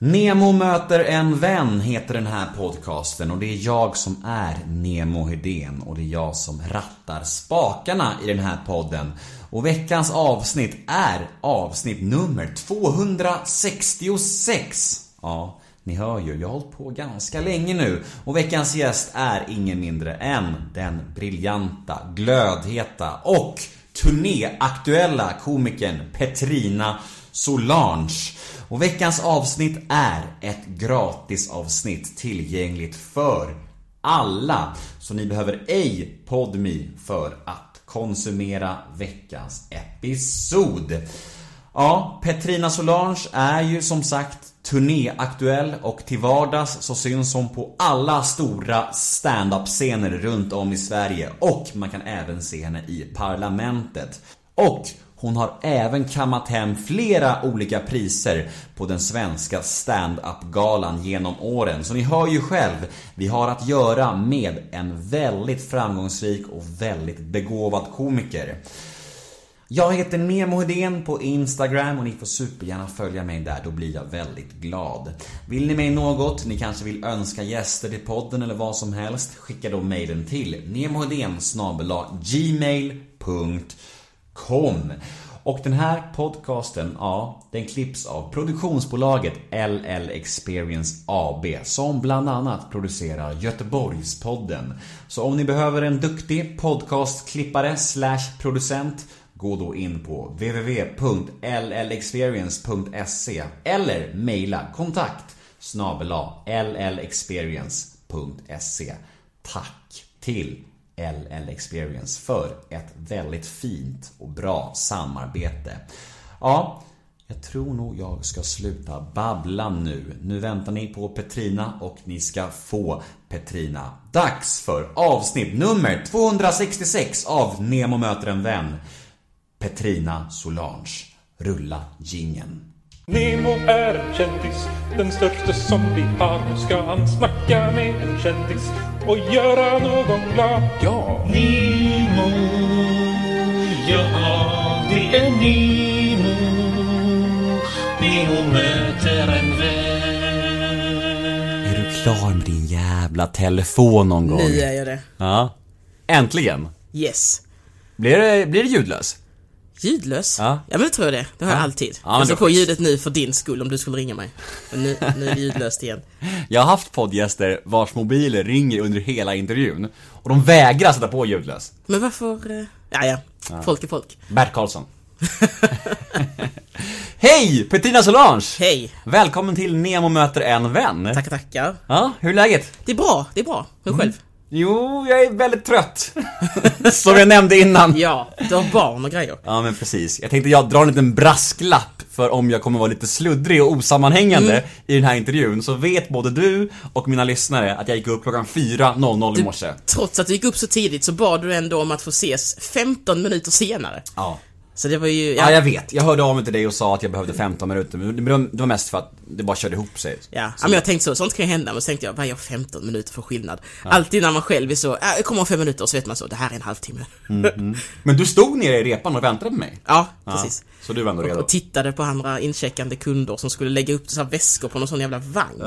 Nemo möter en vän heter den här podcasten och det är jag som är Nemo Hedén och det är jag som rattar spakarna i den här podden. Och veckans avsnitt är avsnitt nummer 266. Ja, ni hör ju, jag har hållit på ganska länge nu och veckans gäst är ingen mindre än den briljanta, glödheta och turnéaktuella komikern Petrina Solange. Och veckans avsnitt är ett gratisavsnitt tillgängligt för alla. Så ni behöver ej PodMe för att konsumera veckans episod. Ja, Petrina Solange är ju som sagt turnéaktuell och till vardags så syns hon på alla stora stand-up-scener runt om i Sverige och man kan även se henne i Parlamentet. Och hon har även kammat hem flera olika priser på den svenska stand-up-galan genom åren. Så ni hör ju själv, vi har att göra med en väldigt framgångsrik och väldigt begåvad komiker. Jag heter Nemo Hedén på Instagram och ni får supergärna följa mig där, då blir jag väldigt glad. Vill ni mig något, ni kanske vill önska gäster till podden eller vad som helst, skicka då mejlen till nemohedén gmail.com och den här podcasten, ja, den klipps av produktionsbolaget LL Experience AB som bland annat producerar Göteborgspodden. Så om ni behöver en duktig podcastklippare slash producent Gå då in på www.llexperience.se eller mejla kontakt snabel llexperience.se Tack till LL Experience för ett väldigt fint och bra samarbete. Ja, jag tror nog jag ska sluta babbla nu. Nu väntar ni på Petrina och ni ska få Petrina. Dags för avsnitt nummer 266 av Nemo möter en vän. Petrina Solange. Rulla gingen. Nemo är en kändis, den största som vi har. Nu ska han snacka med en kändis och göra någon glad. Ja! Nemo, ja det är Nemo. Nemo möter en vän. Är du klar med din jävla telefon någon gång? Nu är jag det. Ja. Äntligen. Yes. Blir det, blir det ljudlös? Ljudlös? Ja. Ja men det tror jag det. Det har jag Ja. alltid. Ja, jag sätter på ljudet nu för din skull om du skulle ringa mig. Men nu, nu är det ljudlöst igen. Jag har haft poddgäster vars mobiler ringer under hela intervjun och de vägrar sätta på ljudlös. Men varför... eh, Ja, ja. Folk är folk. Bert Karlsson. Hej! Petrina Solange! Hej! Välkommen till Nemo möter en vän. Tackar, tackar. Ja, hur är läget? Det är bra, det är bra. Hur själv? Jo, jag är väldigt trött. Som jag nämnde innan. Ja, du har barn och grejer. Ja men precis. Jag tänkte jag drar en liten brasklapp för om jag kommer vara lite sluddrig och osammanhängande i den här intervjun så vet både du och mina lyssnare att jag gick upp klockan 4.00 i morse. Trots att du gick upp så tidigt så bad du ändå om att få ses 15 minuter senare. Ja. Så det var ju... Ja, jag vet. Jag hörde av mig till dig och sa att jag behövde 15 minuter, men det var- mest för att det bara körde ihop sig. Ja, ja, men jag tänkte så, sånt kan ju hända, men så tänkte jag, vad gör 15 minuter för skillnad? Alltid när man själv är så, äh, jag kommer om fem minuter, så vet man så, det här är en halvtimme. Men du stod nere i repan och väntade på mig. Ja, precis. Så du var ändå Och, redo. och tittade på andra incheckande kunder som skulle lägga upp så väskor på någon sån jävla vagn.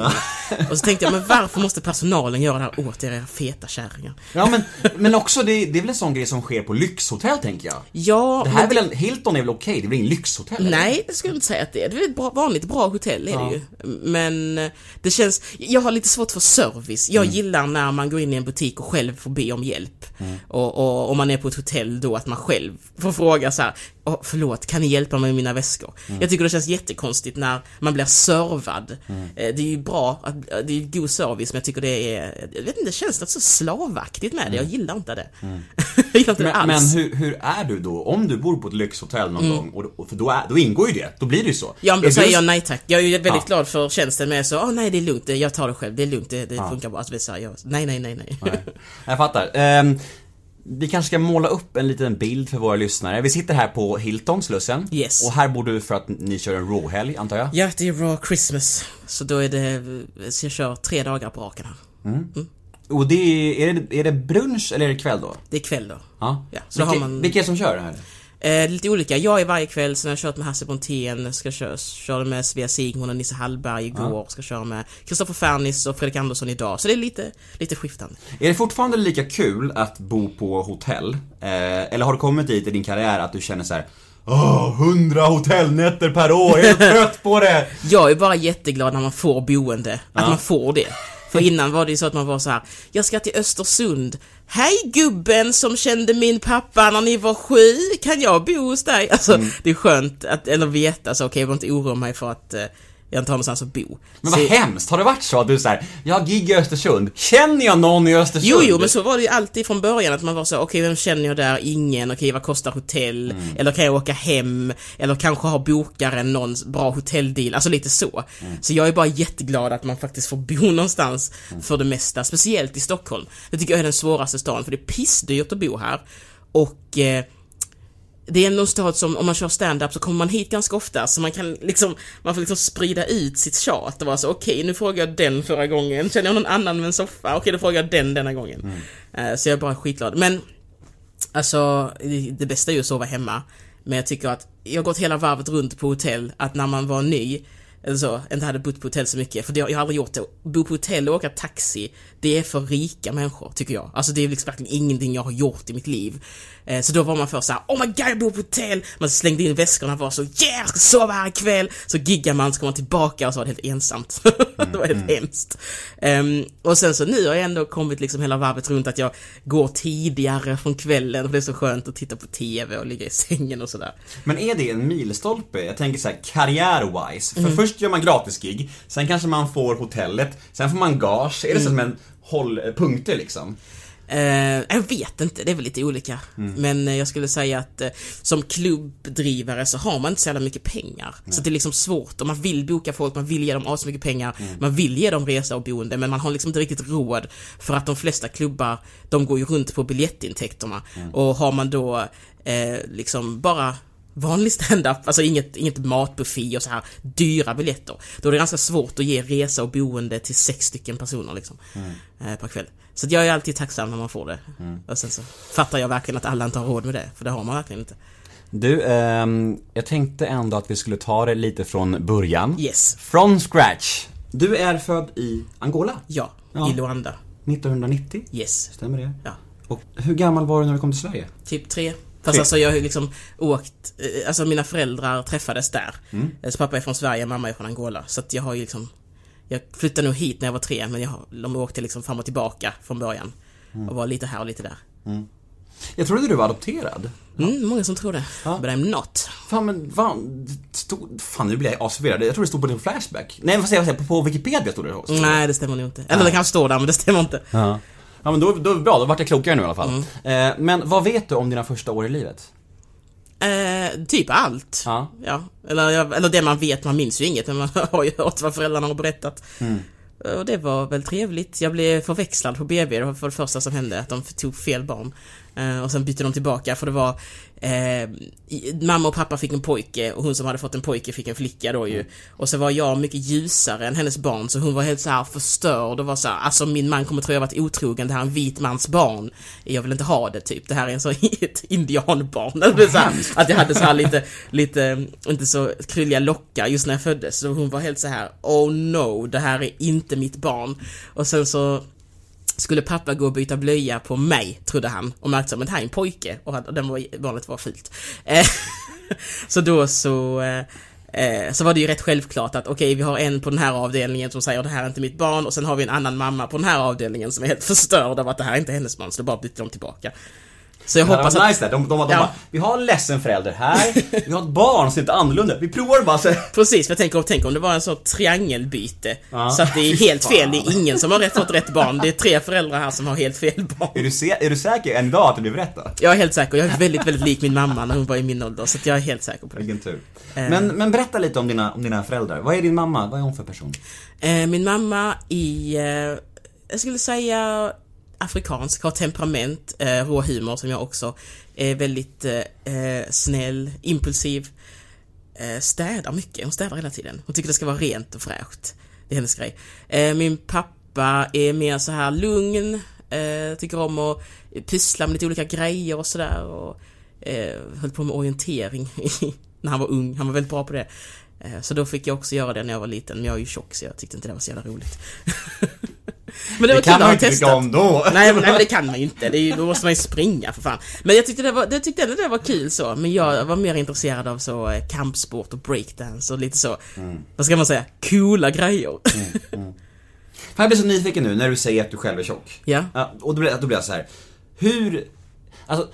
Och så tänkte jag, men varför måste personalen göra det här åt er, era feta kärringar? Ja men, men också det, det är väl en sån grej som sker på lyxhotell tänker jag. Ja, Det här är men väl en, Hilton är väl okej? Det är väl ingen lyxhotell? eller? Nej, det skulle jag inte säga att det är. Det är ett bra, vanligt bra hotell är det ju. Men eh, det känns, jag har lite svårt för service. Jag Mm. gillar när man går in i en butik och själv får be om hjälp. Mm. Och, och om man är på ett hotell då att man själv får fråga så här. "Åh, förlåt, kan ni hjälpa mig med mina väskor? Mm. Jag tycker det känns jättekonstigt när man blir servad. Eh, Det är ju bra, att, det är god service men jag tycker det är, jag vet inte, det känns något så slavaktigt med det. Jag gillar inte det. jag gillar inte det Mm. Men, alls. men hur, hur är du då? Om du bor på ett lyxhotell någon gång, och, för då, är, då ingår ju det. Då blir det ju så. Mm. Ja men då säger du- jag nej tack. Jag är ju väldigt Ja. glad för tjänsten med så, åh nej det är lugnt, det- jag tar det själv, det är lugnt, det, det funkar bra. Alltså, jag, nej nej nej nej. Nej, jag fattar. Ehm, vi kanske ska måla upp en liten bild för våra lyssnare. Vi sitter här på Hilton, Slussen. Yes. Och här bor du för att ni kör en rawhelg, antar jag? Ja, det är raw Christmas. Så då är det, så jag kör tre dagar på raken här. Och det är, är det, är det brunch eller är det kväll då? Det är kväll då. Ja. Ja, så vilka, har man- vilka är det som kör det här? Eh, lite olika. Jag är varje kväll, sen har jag kört med Hasse Brontén, ska köra, körde med Svea Sigmund och Nisse Hallberg igår, ska köra med Kristoffer Fernis och Fredrik Andersson idag. Så det är lite, lite skiftande. Är det fortfarande lika kul att bo på hotell? Eh, eller har du kommit dit i din karriär att du känner så här. Åh, hundra hotellnätter per år, jag är trött på det! Jag är bara jätteglad när man får boende, att man får det. För innan var det ju så att man var så här: jag ska till Östersund. Hej gubben som kände min pappa när ni var sju, kan jag bo hos dig? Alltså, det är skönt att, eller veta så, okej, jag behöver inte oroa mig för att eh, jag inte har någonstans att bo. Men Så- vad hemskt, har det varit så att du såhär, jag har gig i Östersund, känner jag någon i Östersund? Jo, jo, men så var det ju alltid från början att man var så, okej, vem känner jag där? Ingen, okej, vad kostar hotell? Eller kan jag åka hem? Eller kanske har bokaren någon bra hotelldeal? Alltså lite så. Så jag är bara jätteglad att man faktiskt får bo någonstans för det mesta, speciellt i Stockholm. Det tycker jag är den svåraste staden, för det är pissdyrt att bo här. Och eh, det är ändå en stad som, om man kör stand-up så kommer man hit ganska ofta, så man kan liksom, man får liksom sprida ut sitt tjat och vara så, okej, nu frågade jag den förra gången, känner jag någon annan med en soffa? Okej, då frågar jag den denna gången. Eh, Så jag är bara skitglad. Men, alltså, det- det bästa är ju att sova hemma. Men jag tycker att, jag har gått hela varvet runt på hotell, att när man var ny, eller så, inte hade bott på hotell så mycket, för det, jag har aldrig gjort det. Bo på hotell och åka taxi, det är för rika människor, tycker jag. Alltså det är liksom verkligen ingenting jag har gjort i mitt liv. Eh, så då var man först såhär, oh my god jag bor på hotell! Man slängde in väskorna och var så, yeah jag ska sova här ikväll! Så giggar man, så kommer man tillbaka och så var det helt ensamt. det var helt hemskt. Ehm, och sen så nu har jag ändå kommit liksom hela varvet runt att jag går tidigare från kvällen, för det är så skönt att titta på TV och ligga i sängen och sådär. Men är det en milstolpe? Jag tänker så här karriär-wise. Mm. För först gör man gratisgig, sen kanske man får hotellet, sen får man gage. Är det som en håll, punkter liksom? Eh, jag vet inte, det är väl lite olika. Men eh, jag skulle säga att eh, som klubbdrivare så har man inte så jävla mycket pengar. Så det är liksom svårt. Och man vill boka folk, man vill ge dem så mycket pengar. Man vill ge dem resa och boende, men man har liksom inte riktigt råd. För att de flesta klubbar, de går ju runt på biljettintäkterna. Och har man då eh, liksom bara vanlig stand-up, alltså inget, inget matbuffé och så här dyra biljetter. Då är det ganska svårt att ge resa och boende till sex stycken personer liksom. Eh, per kväll. Så jag är alltid tacksam när man får det. Och sen så fattar jag verkligen att alla inte har råd med det, för det har man verkligen inte. Du, ehm, jag tänkte ändå att vi skulle ta det lite från början. Yes. From scratch. Du är född i Angola, Ja, Ja. i Luanda. 1990. Yes. Stämmer det? Ja. Och hur gammal var du när du kom till Sverige? Typ tre. Fast alltså jag har ju liksom åkt, eh, alltså mina föräldrar träffades där. Eh, Så pappa är från Sverige, mamma är från Angola. Så att jag har ju liksom, jag flyttade nog hit när jag var tre, men jag har, de åkte liksom fram och tillbaka från början. Och var lite här och lite där. Jag trodde du var adopterad. Mm, många som tror det. Ja. But I'm not. Fan men fan, stod, fan nu blir jag asförvirrad. Jag tror det stod på din Flashback. Nej vad säger jag, på, på Wikipedia stod det. Stod det. Nej, det stämmer nog inte. Eller det kanske står där, men det stämmer inte. Ja. Ja men då, då är det bra, då vart jag klokare nu i alla fall. Eh, men vad vet du om dina första år i livet? Eh, typ allt. Ja. Ja, eller, eller det man vet, man minns ju inget, men man har ju hört vad föräldrarna har berättat. Och det var väl trevligt. Jag blev förväxlad på BB, det var det första som hände, att de tog fel barn. Eh, och sen bytte de tillbaka, för det var eh, Mamma och pappa fick en pojke och hon som hade fått en pojke fick en flicka då ju. Och så var jag mycket ljusare än hennes barn, så hon var helt så här förstörd och var så här, alltså min man kommer tro jag varit otrogen, det här är en vit mans barn. Jag vill inte ha det typ, det här är en så ett indianbarn. Eller så här, att jag hade så här lite, lite, inte så krulliga lockar just när jag föddes. Så hon var helt så här: oh no, det här är inte mitt barn. Och sen så skulle pappa gå och byta blöja på mig, trodde han. Och märkte att det här är en pojke. Och den var, barnet var fult. Eh, så då så... Eh, eh, så var det ju rätt självklart att okej, vi har en på den här avdelningen som säger det här är inte mitt barn och sen har vi en annan mamma på den här avdelningen som är helt förstörd av att det här är inte hennes barn, så då bara bytte de tillbaka. Så jag hoppas att... nice där. De, de, de, de Ja. bara, vi har en ledsen förälder här, vi har ett barn som är inte annorlunda. Vi provar bara så. Precis, för jag tänker, tänk om det var en sån triangelbyte. Ja. Så att det är helt fel, det är ingen som har rätt fått rätt barn. Det är tre föräldrar här som har helt fel barn. Är du, se, är du säker än idag att det blev rätt då? Jag är helt säker, jag är väldigt, väldigt lik min mamma när hon var i min ålder, så jag är helt säker på det. Vilken tur. Eh. Men, men berätta lite om dina, om dina föräldrar. Vad är din mamma? Vad är hon för person? Eh, min mamma i, eh, jag skulle säga afrikansk, har temperament, eh, rå humor som jag också. Är väldigt eh, eh, snäll, impulsiv. Eh, städar mycket, hon städar hela tiden. Hon tycker det ska vara rent och fräscht. Det är hennes grej. Eh, min pappa är mer så här lugn, eh, tycker om att pyssla med lite olika grejer och sådär. Och eh, höll på med orientering när han var ung. Han var väldigt bra på det. Eh, så då fick jag också göra det när jag var liten, men jag är ju tjock så jag tyckte inte det var så jävla roligt. men det, Det kan man ha inte tycka om då. Nej, men, nej men det kan man ju inte, det är, ju- då måste man ju springa för fan. Men jag tyckte det var, det tyckte ändå det var kul så, men jag var mer intresserad av så eh, kampsport och breakdance och lite så, vad ska man säga, coola grejer. Fan, jag blir så nyfiken nu när du säger att du själv är tjock. Ja. Ja, och då blir, då blir jag så här. Hur, alltså,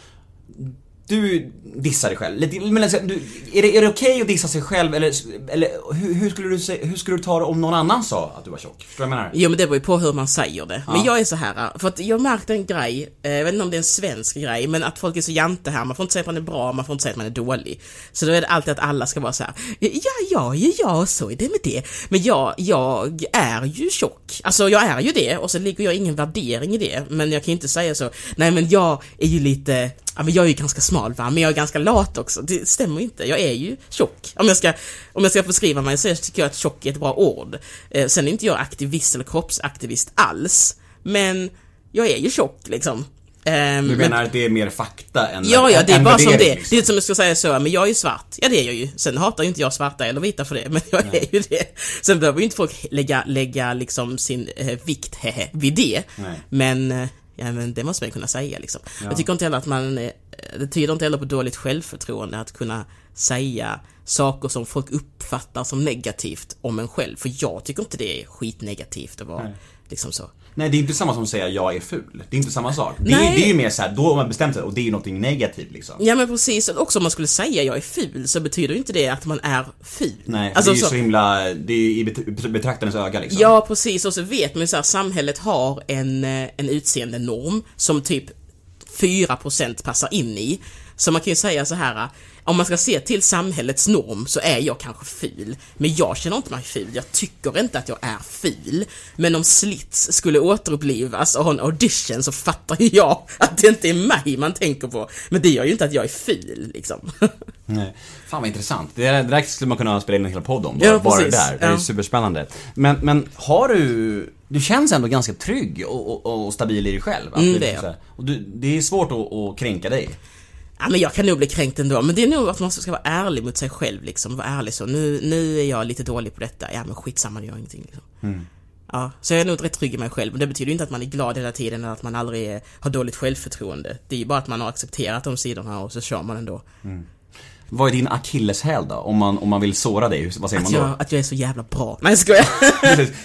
du dissar dig själv. Men alltså, du, är det, är det okej att dissa sig själv eller, eller hur, hur, skulle du, hur skulle du ta det om någon annan sa att du var tjock? Förstår du vad jag menar? Jo men det beror ju på hur man säger det. Men Ja. jag är så här, för att jag märkte en grej, eh, jag vet inte om det är en svensk grej, men att folk är så jante här, man får inte säga att man är bra, man får inte säga att man är dålig. Så då är det alltid att alla ska vara så här, ja, ja, ja, ja, så är det med det. Men jag, jag är ju tjock. Alltså jag är ju det, och så ligger jag ingen värdering i det. Men jag kan ju inte säga så, nej men jag är ju lite, ja men jag är ju ganska smal va, men jag är ganska lat också. Det stämmer ju inte, jag är ju tjock. Om jag ska, om jag ska beskriva mig så tycker jag att tjock är ett bra ord. Eh, sen är inte jag aktivist eller kroppsaktivist alls. Men jag är ju tjock liksom. Ehm, Du men- menar att det är mer fakta än Ja, ja, det är bara som det. liksom. Det är som jag ska säga så, men jag är ju svart. Ja, det är jag ju. Sen hatar ju inte jag svarta eller vita för det, men jag är ju det. Sen behöver ju inte folk lägga, lägga liksom sin eh, vikt hehe, vid det. Nej. Men, eh, ja men det måste man ju kunna säga liksom. Jag tycker inte heller att man, eh, det tyder inte heller på dåligt självförtroende att kunna säga saker som folk uppfattar som negativt om en själv. För jag tycker inte det är skitnegativt att vara liksom så. Nej, det är inte samma som att säga jag är ful. Det är inte samma sak. Det, är, det är ju mer så här, då har man bestämt sig och det är ju någonting negativt liksom. Ja men precis, och också om man skulle säga jag är ful så betyder ju inte det att man är ful. Nej, Alltså, det är ju så- så, himla, det är ju i bet- betraktarens öga liksom. Ja, precis. Och så vet man ju så här, samhället har en, eh, en utseendenorm som typ 4% passar in i. Så man kan ju säga så här, om man ska se till samhällets norm så är jag kanske ful. Men jag känner inte mig ful, jag tycker inte att jag är ful. Men om Slits skulle återupplivas och ha en audition så fattar ju jag att det inte är mig man tänker på. Men det gör ju inte att jag är ful, liksom. Nej. Fan vad intressant. Det, där- skulle man kunna spela in en hel podd om. Ja, bara det där. Det är Ja. superspännande. Men, men har du... Du känns ändå ganska trygg och, och, och stabil i dig själv. Mm, det är liksom så här- Och du, det är svårt att, att kränka dig. Ja, men jag kan nog bli kränkt ändå, men det är nog att man ska vara ärlig mot sig själv liksom, vara ärlig så, nu, nu är jag lite dålig på detta, ja men skitsamma, det gör ingenting liksom. Ja, så jag är nog rätt trygg i mig själv, men det betyder ju inte att man är glad hela tiden eller att man aldrig är, har dåligt självförtroende. Det är ju bara att man har accepterat de sidorna och så kör man ändå. Vad är din akilleshäl då? Om man, om man vill såra dig, vad säger Att man då? jag, att jag är så jävla bra. Nej jag skojar.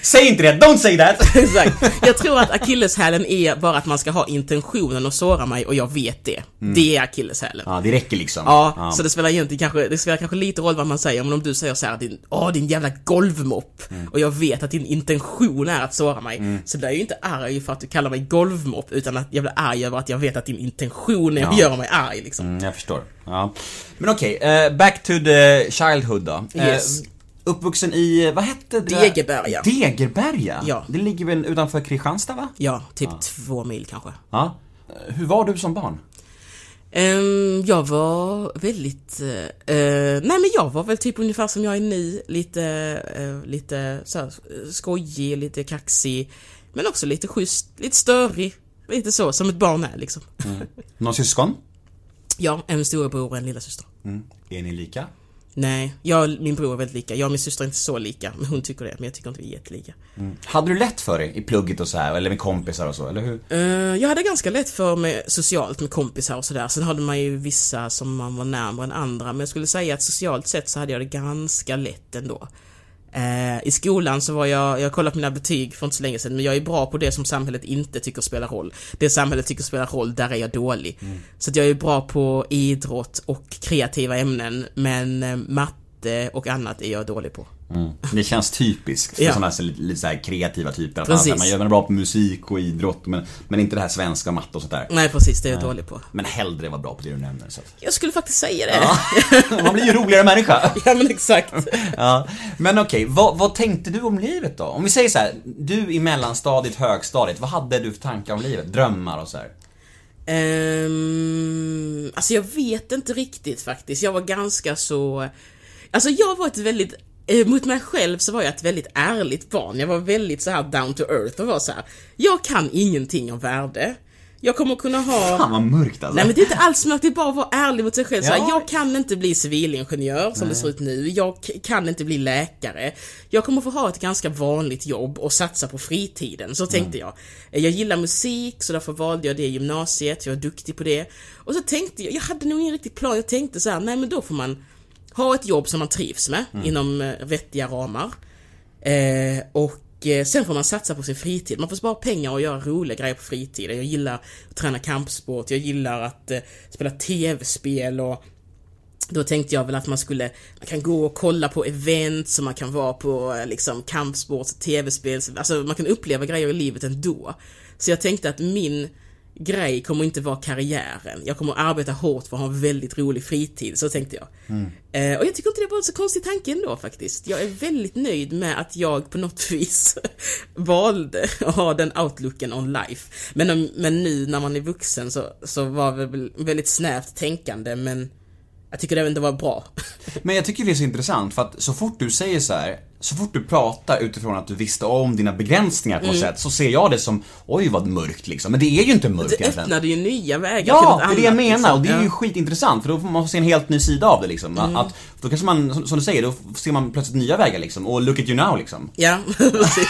Säg inte det! Don't say that! Exakt. Jag tror att akilleshälen är bara att man ska ha intentionen att såra mig och jag vet det. Det är akilleshälen. Ja, det räcker liksom. Ja, så det spelar egentligen kanske, det spelar kanske lite roll vad man säger, men om du säger så här, din, åh din jävla golvmopp, och jag vet att din intention är att såra mig, så blir jag ju inte arg för att du kallar mig golvmopp, utan att jag blir arg över att jag vet att din intention är att Ja. göra mig arg liksom. Mm, jag förstår. Ja. Men okej, eh, back to the childhood då. Eh, Yes. uppvuxen i, vad hette det? där? Degeberga. Degeberga? Ja. Det ligger väl utanför Kristianstad va? Ja, typ två mil kanske. Ja. Eh, Hur var du som barn? Ehm, jag var väldigt, eh, nej men jag var väl typ ungefär som jag är nu, lite, eh, lite så här, skojig, lite kaxig, men också lite schysst, lite störig, lite så, som ett barn är liksom. Någon syskon? Ja, en storebror och en lillasyster. Mm. Är ni lika? Nej, jag och min bror är väldigt lika. Jag och min syster är inte så lika, men hon tycker det. Men jag tycker inte vi är jättelika. Hade du lätt för dig i plugget och så här, eller med kompisar och så, eller hur? Eh, jag hade ganska lätt för mig socialt med kompisar och sådär. Sen hade man ju vissa som man var närmare än andra. Men jag skulle säga att socialt sett så hade jag det ganska lätt ändå. Eh, I skolan så var jag, jag kollat mina betyg för inte så länge sedan, men jag är bra på det som samhället inte tycker spelar roll. Det samhället tycker spelar roll, där är jag dålig. Så att jag är bra på idrott och kreativa ämnen, men eh, matte och annat är jag dålig på. Det känns typiskt för Ja. sådana här, lite, så här kreativa typer. Att Precis. man, man gör man är bra på musik och idrott, men, men inte det här svenska och matte och sånt där. Nej precis, det är jag dålig på. Men hellre vara bra på det du nämner. Så. Jag skulle faktiskt säga det. Ja, Man blir ju roligare människa. men exakt. Ja, men okej, vad, vad tänkte du om livet då? Om vi säger så här, du i mellanstadiet, högstadiet, vad hade du för tankar om livet? Drömmar och så här? Um, alltså jag vet inte riktigt faktiskt. Jag var ganska så... Alltså jag var ett väldigt... eh, Mot mig själv så var jag ett väldigt ärligt barn. Jag var väldigt så här down to earth och var så här. Jag kan ingenting om värde. Jag kommer kunna ha... Fan vad mörkt alltså. Nej men det är inte alls mörkt, det är bara att vara ärlig mot sig själv. Så här, Ja. jag kan inte bli civilingenjör som det ser ut nu. Jag kan inte bli läkare. Jag kommer få ha ett ganska vanligt jobb och satsa på fritiden. Så tänkte jag. Jag gillar musik, så därför valde jag det i gymnasiet. Jag är duktig på det. Och så tänkte jag, jag hade nog ingen riktig plan. Jag tänkte så här, nej men då får man ha ett jobb som man trivs med inom eh, vettiga ramar. Eh, och eh, sen får man satsa på sin fritid. Man får spara pengar och göra roliga grejer på fritiden. Jag gillar att träna kampsport, jag gillar att eh, spela tv-spel och då tänkte jag väl att man skulle, man kan gå och kolla på event som man kan vara på liksom kampsports och tv-spel, alltså man kan uppleva grejer i livet ändå. Så jag tänkte att min grej kommer inte vara karriären. Jag kommer arbeta hårt för att ha en väldigt rolig fritid, så tänkte jag. Eh, och jag tycker inte det var en så konstig tanke ändå faktiskt. Jag är väldigt nöjd med att jag på något vis valde att ha den outlooken on life. Men, om- men nu när man är vuxen så, så var det väl väldigt snävt tänkande men jag tycker det ändå var bra. Men jag tycker det är så intressant för att så fort du säger så här, så fort du pratar utifrån att du visste om dina begränsningar på något Mm. sätt, så ser jag det som, oj vad mörkt liksom. Men det är ju inte mörkt Det egentligen. öppnade ju nya vägar till Ja, något det är det jag menar liksom. och det är ju Ja. skitintressant för då får man se en helt ny sida av det liksom. Mm. Att, då kanske man, som, du säger, då ser man plötsligt nya vägar liksom. Och look at you now liksom. Ja, precis.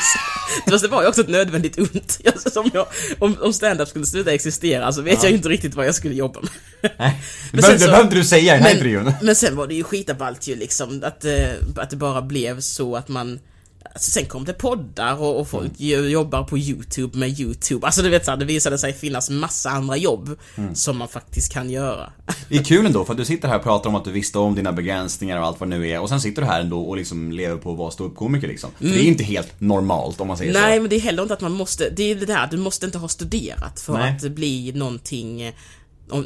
Fast det var ju också ett nödvändigt ont. Alltså, som jag, om, om stand-up skulle sluta existera så vet jag ju inte riktigt vad jag skulle jobba med. Nej, det det behöver inte du säga i den här men, intervjun. men sen var det ju skitaballt ju liksom att, eh, att det bara blev så att man Alltså, sen kom det poddar och, och folk Mm. jo- jobbar på YouTube med YouTube. Alltså du vet såhär, det visade sig finnas massa andra jobb Mm. som man faktiskt kan göra. Det är kul ändå för att du sitter här och pratar om att du visste om dina begränsningar och allt vad det nu är och sen sitter du här ändå och liksom lever på att vara ståuppkomiker liksom. För det är inte helt normalt om man säger Mm. Nej, så. men det är heller inte att man måste, det är det där, du måste inte ha studerat för Nej. att bli någonting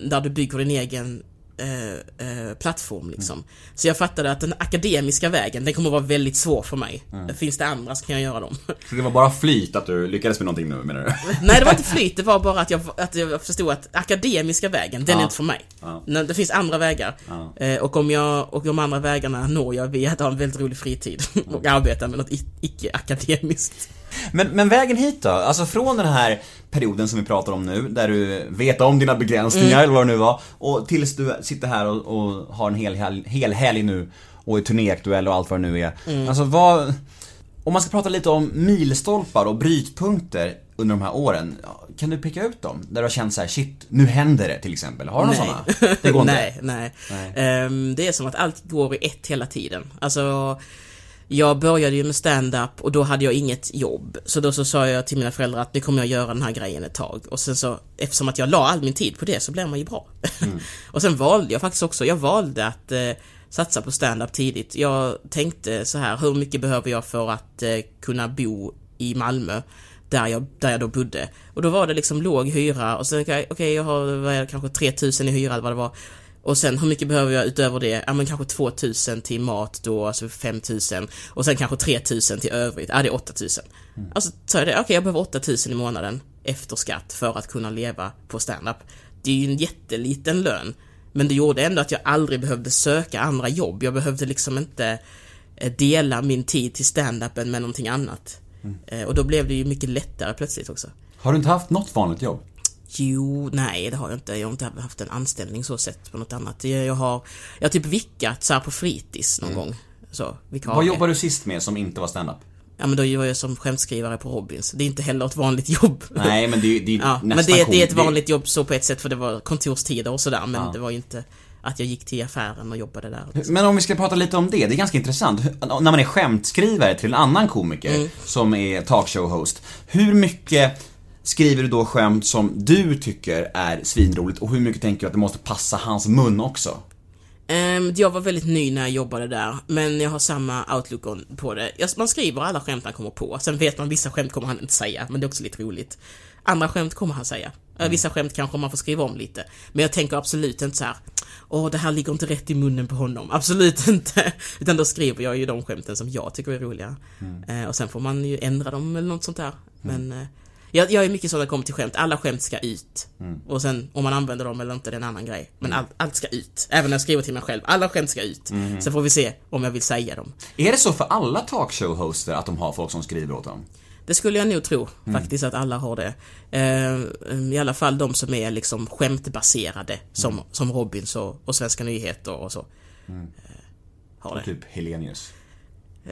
där du bygger din egen eh, eh, plattform liksom. Så jag fattade att den akademiska vägen, den kommer vara väldigt svår för mig. Finns det andra så kan jag göra dem. Så det var bara flyt att du lyckades med någonting nu menar du? Nej, det var inte flyt, det var bara att jag, att jag förstod att akademiska vägen, den är Ja. inte för mig. Ja. Det finns andra vägar. Ja. Eh, och om jag, och de andra vägarna når jag via att ha en väldigt rolig fritid och arbeta med något icke-akademiskt. Men, men vägen hit då? Alltså från den här perioden som vi pratar om nu, där du vet om dina begränsningar Mm. eller vad det nu var, och tills du sitter här och, och har en hel, hel, hel helg nu och är turnéaktuell och allt vad det nu är. Mm. Alltså vad... Om man ska prata lite om milstolpar och brytpunkter under de här åren, kan du peka ut dem? Där du har känt så här: shit, nu händer det till exempel. Har du några sådana? Det går inte? nej, nej. Nej. Ehm, det är som att allt går i ett hela tiden. Alltså, jag började ju med stand-up och då hade jag inget jobb. Så då så sa jag till mina föräldrar att nu kommer jag göra den här grejen ett tag. Och sen så, eftersom att jag la all min tid på det så blev man ju bra. och sen valde jag faktiskt också, jag valde att eh, satsa på stand-up tidigt. Jag tänkte så här, hur mycket behöver jag för att eh, kunna bo i Malmö? Där jag, där jag då bodde. Och då var det liksom låg hyra och sen, okej, okej, jag har vad är det, kanske 3000 i hyra eller vad det var. Och sen hur mycket behöver jag utöver det? Ja men kanske 2000 till mat då, alltså 5000. Och sen kanske 3000 till övrigt. Ja det är 8000. Alltså sa jag det, okej jag behöver 8000 i månaden efter skatt för att kunna leva på stand-up. Det är ju en jätteliten lön. Men det gjorde ändå att jag aldrig behövde söka andra jobb. Jag behövde liksom inte eh, dela min tid till stand-upen med någonting annat. Eh, Och då blev det ju mycket lättare plötsligt också. Har du inte haft något vanligt jobb? Jo, nej det har jag inte. Jag har inte haft en anställning så sett på något annat. Jag jag har, jag har typ vickat så här på fritids någon gång. Så. Vad jobbade du sist med som inte var standup? Ja men då var jag som skämtskrivare på Robins. Det är inte heller ett vanligt jobb. Nej men det, är- det är Ja, men det, det är ett vanligt jobb så på ett sätt för det var kontorstider och sådär men Ja. det var ju inte att jag gick till affären och jobbade där. Men om vi ska prata lite om det, det är ganska intressant. När man är skämtskrivare till en annan komiker Mm. som är talkshow-host. Hur mycket skriver du då skämt som du tycker är svinroligt och hur mycket tänker du att det måste passa hans mun också? Ehm, jag var väldigt ny när jag jobbade där, men jag har samma outlook på det. Man skriver alla skämt han kommer på, sen vet man vissa skämt kommer han inte säga, men det är också lite roligt. Andra skämt kommer han säga. Eh, Vissa skämt kanske man får skriva om lite. Men jag tänker absolut inte så här. Åh, det här ligger inte rätt i munnen på honom. Absolut inte. Utan då skriver jag ju de skämten som jag tycker är roliga. Eh, och sen får man ju ändra dem eller något sånt där. Men eh, jag, jag är mycket så när det kommer till skämt. Alla skämt ska ut. Och sen om man använder dem eller inte, det är en annan grej. Men allt, allt ska ut. Även när jag skriver till mig själv. Alla skämt ska ut. Sen får vi se om jag vill säga dem. Är det så för alla talkshow-hoster att de har folk som skriver åt dem? Det skulle jag nog tro Mm. faktiskt att alla har det. Eh, I alla fall de som är liksom skämtbaserade som, Mm. som Robins och, och Svenska nyheter och så. Eh, Har det. Typ Helenius.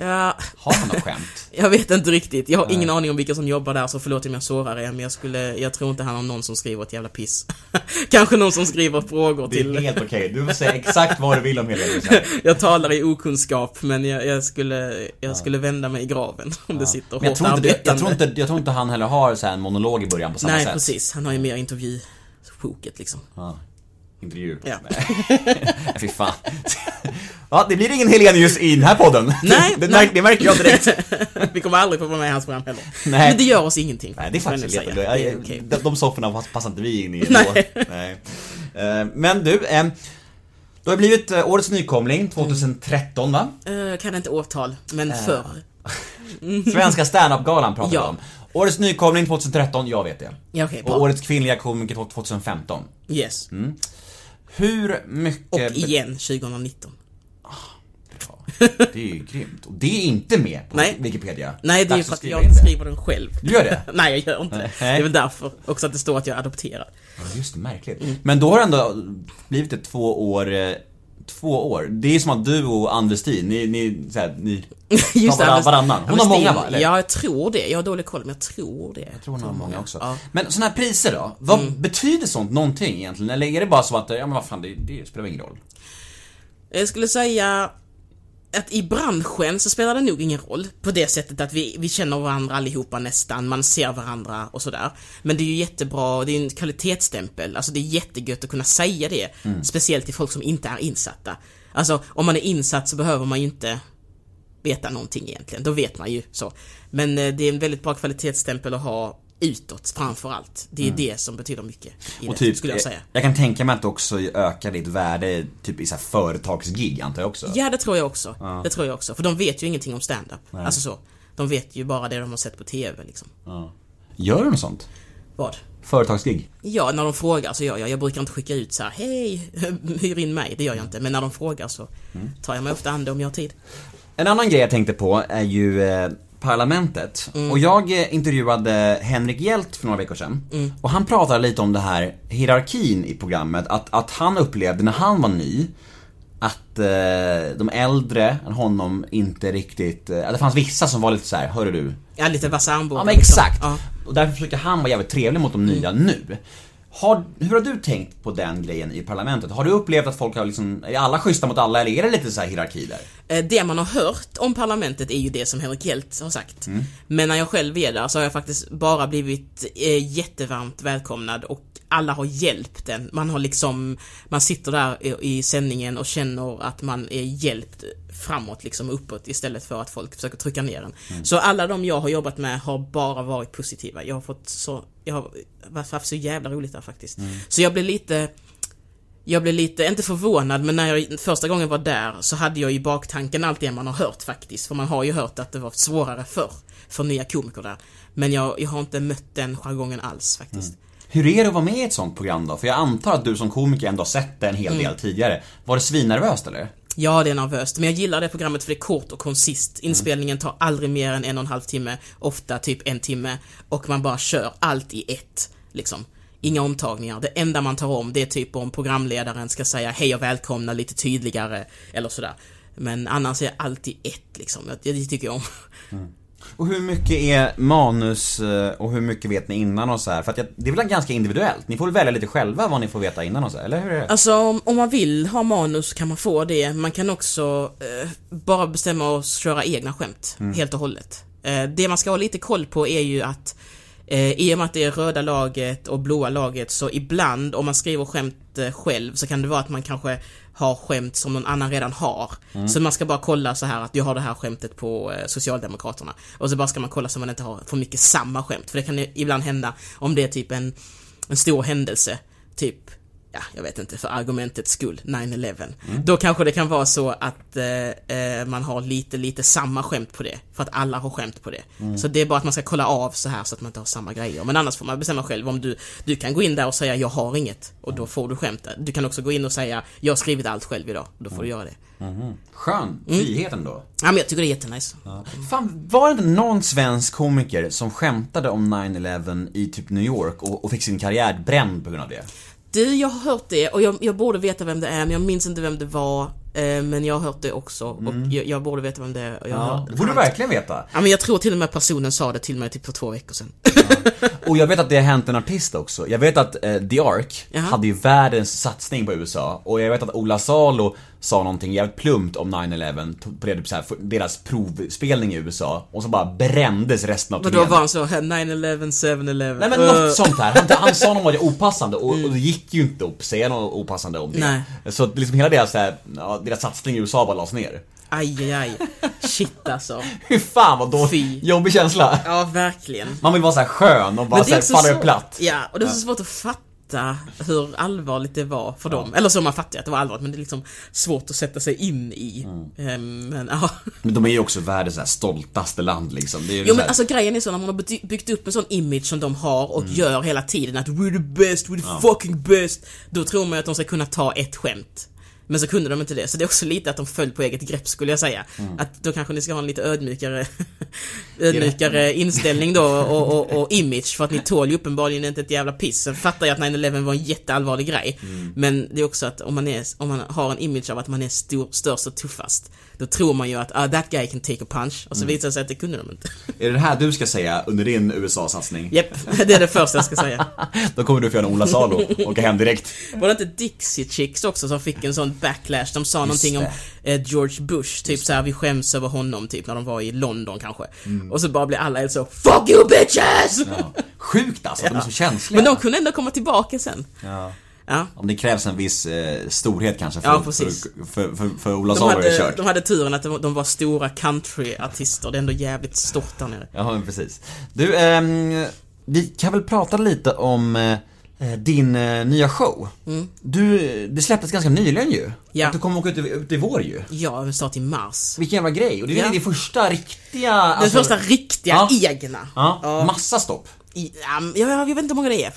Ja, Har han något skämt? jag vet inte riktigt. Jag har ingen aning om vilka som jobbar där så förlåt om jag sårar er men jag skulle, jag tror inte han har någon som skriver ett jävla piss. Kanske någon som skriver frågor Det är till... helt okej. Du får säga exakt vad du vill om här. Jag talar i okunskap men jag, jag skulle, jag skulle vända mig i graven om det sitter Men jag hårt tror, inte, jag, arbetande. tror inte, jag tror inte han heller har så en monolog i början på samma Nej sätt. precis, han har ju mer intervjusjoket liksom. Ja. Intervju. Ja. Nej, Fy fan. Ja, det blir ingen Helenius i den här podden. Nej, det, nej. Det märker jag direkt. Vi kommer aldrig få vara med i hans program heller. Nej. Men det gör oss ingenting. Nej, det är jag faktiskt lite säga. Det är jag- okej. de, de sofforna passar inte vi in i Nej. ändå. Nej. Eh, Men du, du har blivit eh, årets nykomling 2013 va? Eh, kan inte årtal, men förr. Svenska standup-galan pratar vi Ja. om. Årets nykomling 2013, jag vet det. Ja, okej, Och årets kvinnliga komiker 2015. Yes. Hur mycket... Och igen 2019. Det är ju grymt. Och det är inte med på Nej. Wikipedia. Nej, det är ju för att jag in inte skriver den själv. Du gör det? Nej, jag gör inte det. Det är väl därför också att det står att jag är adopterad. Ja, just det, märkligt. Mm. Men då har det ändå blivit det två år, eh, två år. Det är som att du och Ann Westin, ni, ni, så här, ni Just tar varann, varannan. Hon har många va? Eller? Ja, jag tror det. Jag har dålig koll, men jag tror det. Jag tror hon har många också. Ja. Men såna här priser då? Vad Mm. betyder sånt någonting egentligen? Eller är det bara så att, ja men vad fan, det, det spelar ingen roll? Jag skulle säga att i branschen så spelar det nog ingen roll på det sättet att vi, vi känner varandra allihopa nästan, man ser varandra och sådär. Men det är ju jättebra, det är en kvalitetsstämpel, alltså det är jättegött att kunna säga det. Speciellt till folk som inte är insatta. Alltså om man är insatt så behöver man ju inte veta någonting egentligen, då vet man ju så. Men eh, det är en väldigt bra kvalitetsstämpel att ha utåt framför allt. Det är det som betyder mycket i Och det, typ, skulle jag säga. jag kan tänka mig att det också ökar ditt värde typ i så företagsgig antar jag också. Ja, det tror jag också. Det tror jag också. För de vet ju ingenting om stand-up. Alltså så. De vet ju bara det de har sett på TV liksom. Gör du något sånt? Vad? Företagsgig? Ja, när de frågar så gör jag. Jag brukar inte skicka ut så här, hej, hyr in mig. Det gör jag inte. Men när de frågar så tar jag mig ofta an det om jag har tid. En annan grej jag tänkte på är ju eh, Parlamentet. Mm. Och jag eh, intervjuade Henrik Hjelt för några veckor sedan. Mm. Och han pratade lite om det här hierarkin i programmet. Att, att han upplevde när han var ny att eh, de äldre än honom inte riktigt, eh, det fanns vissa som var lite så här, hörru du. Ja, lite vassa armbågar. Ja men liksom. exakt. Ja. Och därför försöker han vara jävligt trevlig mot de nya nu. Har, hur har du tänkt på den grejen i parlamentet? Har du upplevt att folk har liksom, är alla schyssta mot alla eller är det lite så här hierarki där? Eh, Det man har hört om parlamentet är ju det som Henrik Hjelt har sagt. Mm. Men när jag själv är där så har jag faktiskt bara blivit eh, jättevarmt välkomnad och alla har hjälpt en. Man har liksom, man sitter där i, i sändningen och känner att man är hjälpt framåt liksom uppåt istället för att folk försöker trycka ner en. Mm. Så alla de jag har jobbat med har bara varit positiva. Jag har fått så, jag har haft så jävla roligt där faktiskt. Mm. Så jag blev lite jag blev lite, inte förvånad, men när jag första gången var där så hade jag i baktanken allt det man har hört faktiskt. För man har ju hört att det var svårare förr för nya komiker där. Men jag, jag har inte mött den jargongen alls faktiskt. Hur är det att vara med i ett sånt program då? För jag antar att du som komiker ändå har sett det en hel Mm. del tidigare. Var det svinnervöst eller? Ja, det är nervöst. Men jag gillar det programmet för det är kort och koncist. Inspelningen tar aldrig mer än en och en halv timme. Ofta typ en timme. Och man bara kör allt i ett. Liksom. Inga omtagningar. Det enda man tar om det är typ om programledaren ska säga hej och välkomna lite tydligare. Eller sådär. Men annars är allt i ett liksom. Det, tycker jag om. Och hur mycket är manus eh, och hur mycket vet ni innan och så här? För att jag, det är väl ganska individuellt? Ni får väl välja lite själva vad ni får veta innan och så här, eller hur är det? Alltså om, om man vill ha manus kan man få det. Man kan också eh, bara bestämma och köra egna skämt. Helt och hållet. Eh, det man ska ha lite koll på är ju att eh, i och med att det är röda laget och blåa laget så ibland om man skriver skämt eh, själv så kan det vara att man kanske har skämt som någon annan redan har. Så man ska bara kolla så här att jag har det här skämtet på eh, Socialdemokraterna. Och så bara ska man kolla så man inte har för mycket samma skämt. För det kan ibland hända om det är typ en, en stor händelse. Typ ja, jag vet inte, för argumentets skull, 9-11. Mm. Då kanske det kan vara så att eh, eh, man har lite, lite samma skämt på det. För att alla har skämt på det. Mm. Så det är bara att man ska kolla av så här så att man inte har samma grejer. Men annars får man bestämma själv om du, du kan gå in där och säga jag har inget. Och då får du skämta. Du kan också gå in och säga jag har skrivit allt själv idag. Då får du göra det. Skön. Mm. Friheten då. Ja men jag tycker det är jättenice. Fan, var det inte någon svensk komiker som skämtade om 9-11 i typ New York och, och fick sin karriär bränd på grund av det? Du, jag har hört det och jag, jag borde veta vem det är men jag minns inte vem det var. Eh, men jag har hört det också och jag, jag borde veta vem det är. Och jag Ja, det borde du verkligen veta. Ja men jag tror till och med personen sa det till mig typ för två veckor sedan. Och jag vet att det har hänt en artist också. Jag vet att eh, The Ark Jaha. hade ju världens satsning på USA. Och jag vet att Ola Salo sa någonting jävligt plumpt om 9-11 t- på det, typ så här, deras provspelning i USA. Och så bara brändes resten av turnén. var han så här 9-11, 7-11. Nej men uh, något sånt här. Han, han sa något opassande och, och det gick ju inte att säga något opassande om det. Nej. Så liksom hela deras, här, ja, deras satsning i USA bara lades ner. Aj, aj, aj. Shit alltså. Hur fan vad då Fy. jobbig känsla. Ja, verkligen. Man vill vara så skön och bara så här, falla platt. Ja, och det är så svårt att fatta hur allvarligt det var för dem. Eller så man fattar att det var allvarligt, men det är liksom svårt att sätta sig in i. Mm. Ehm, men ja. Men de är ju också världens här, stoltaste land liksom. Det är Jo men alltså grejen är så när man har byggt- upp en sån image som de har och Mm. gör hela tiden att we're the best, we're the fucking best. Då tror man ju att de ska kunna ta ett skämt. Men så kunde de inte det, så det är också lite att de föll på eget grepp skulle jag säga. Mm. Att då kanske ni ska ha en lite ödmjukare, ödmjukare inställning då och, och, och image för att ni tål ju uppenbarligen inte ett jävla piss. Sen fattar jag att 9-11 var en jätteallvarlig grej. Mm. Men det är också att om man, är, om man har en image av att man är stor, störst och tuffast. Då tror man ju att ah, that guy can take a punch. Och så Mm. visar det sig att det kunde de inte. Är det det här du ska säga under din USA-satsning? Japp, det är det första jag ska säga. Då kommer du få göra en Ola Salo och åka hem direkt. Var det inte Dixie Chicks också som fick en sån backlash? De sa någonting om eh, George Bush, typ såhär vi skäms över honom, typ när de var i London kanske. Och så bara blev alla helt så FUCK YOU BITCHES! Mm. Ja. Sjukt alltså, att de är så känsliga. Men de kunde ändå komma tillbaka sen. Ja. Ja. Om det krävs en viss eh, storhet kanske för, Ja, för, för, för, för Ola Salo är det kört. de hade turen att de, de var stora countryartister, det är ändå jävligt stort där nere. Ja, men precis. Du, ehm, vi kan väl prata lite om eh, din eh, nya show. Du, det släpptes ganska nyligen ju. Mm. Ja. Att du kommer åka ut ut i vår ju. Ja, start i mars. Vilken jävla grej. Och det är Ja. din första riktiga... Den alltså- första riktiga Ja. egna. Ja, massa stopp. I, ja, jag, vet inte hur många det är.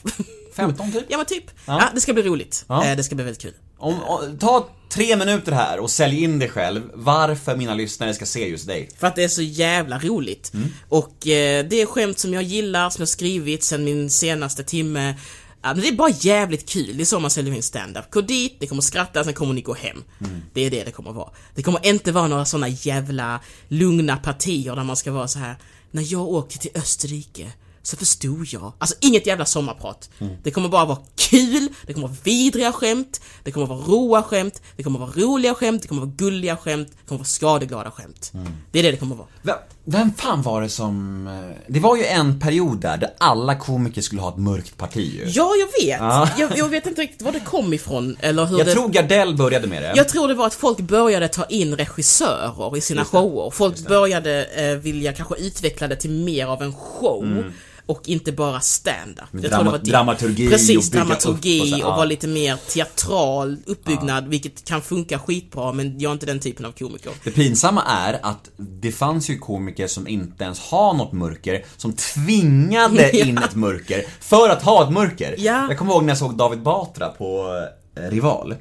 15 typ. ja men typ. Ja. Ja. det ska bli roligt. Ja. Eh, det ska bli väldigt kul. Om, om, ta tre minuter här och sälj in dig själv varför mina lyssnare ska se just dig. För att det är så jävla roligt. Mm. Och eh, det är skämt som jag gillar, som jag skrivit sen min senaste timme. Ja, men det är bara jävligt kul, det är så man säljer in stand-up. Gå dit, det kommer skratta, sen kommer ni gå hem. Mm. Det är det det kommer vara. Det kommer inte vara några såna jävla lugna partier där man ska vara så här. När jag åkte till Österrike så förstod jag. Alltså inget jävla sommarprat. Mm. Det kommer bara vara kul, det kommer vara vidriga skämt, det kommer vara roa skämt, det kommer vara roliga skämt, det kommer vara gulliga skämt, det kommer vara skadeglada skämt. Mm. Det är det det kommer vara. Vem, vem fan var det som... eh, Det var ju en period där, där alla komiker skulle ha ett mörkt parti ju. Ja, jag vet. Ja. Jag, jag vet inte riktigt var det kom ifrån, eller hur Jag det... tror Gardell började med det. Jag tror det var att folk började ta in regissörer i sina shower. Folk började eh, vilja kanske utveckla det till mer av en show. Och inte bara stand-up. Jag tror drama- det var det. dramaturgi och Precis, upp dramaturgi och och, så, ja. vara lite mer teatral uppbyggnad, vilket kan funka skitbra, men jag är inte den typen av komiker. Det pinsamma är att det fanns ju komiker som inte ens har något mörker, som tvingade Ja. in ett mörker för att ha ett mörker. Ja. Jag kommer ihåg när jag såg David Batra på eh, Rival.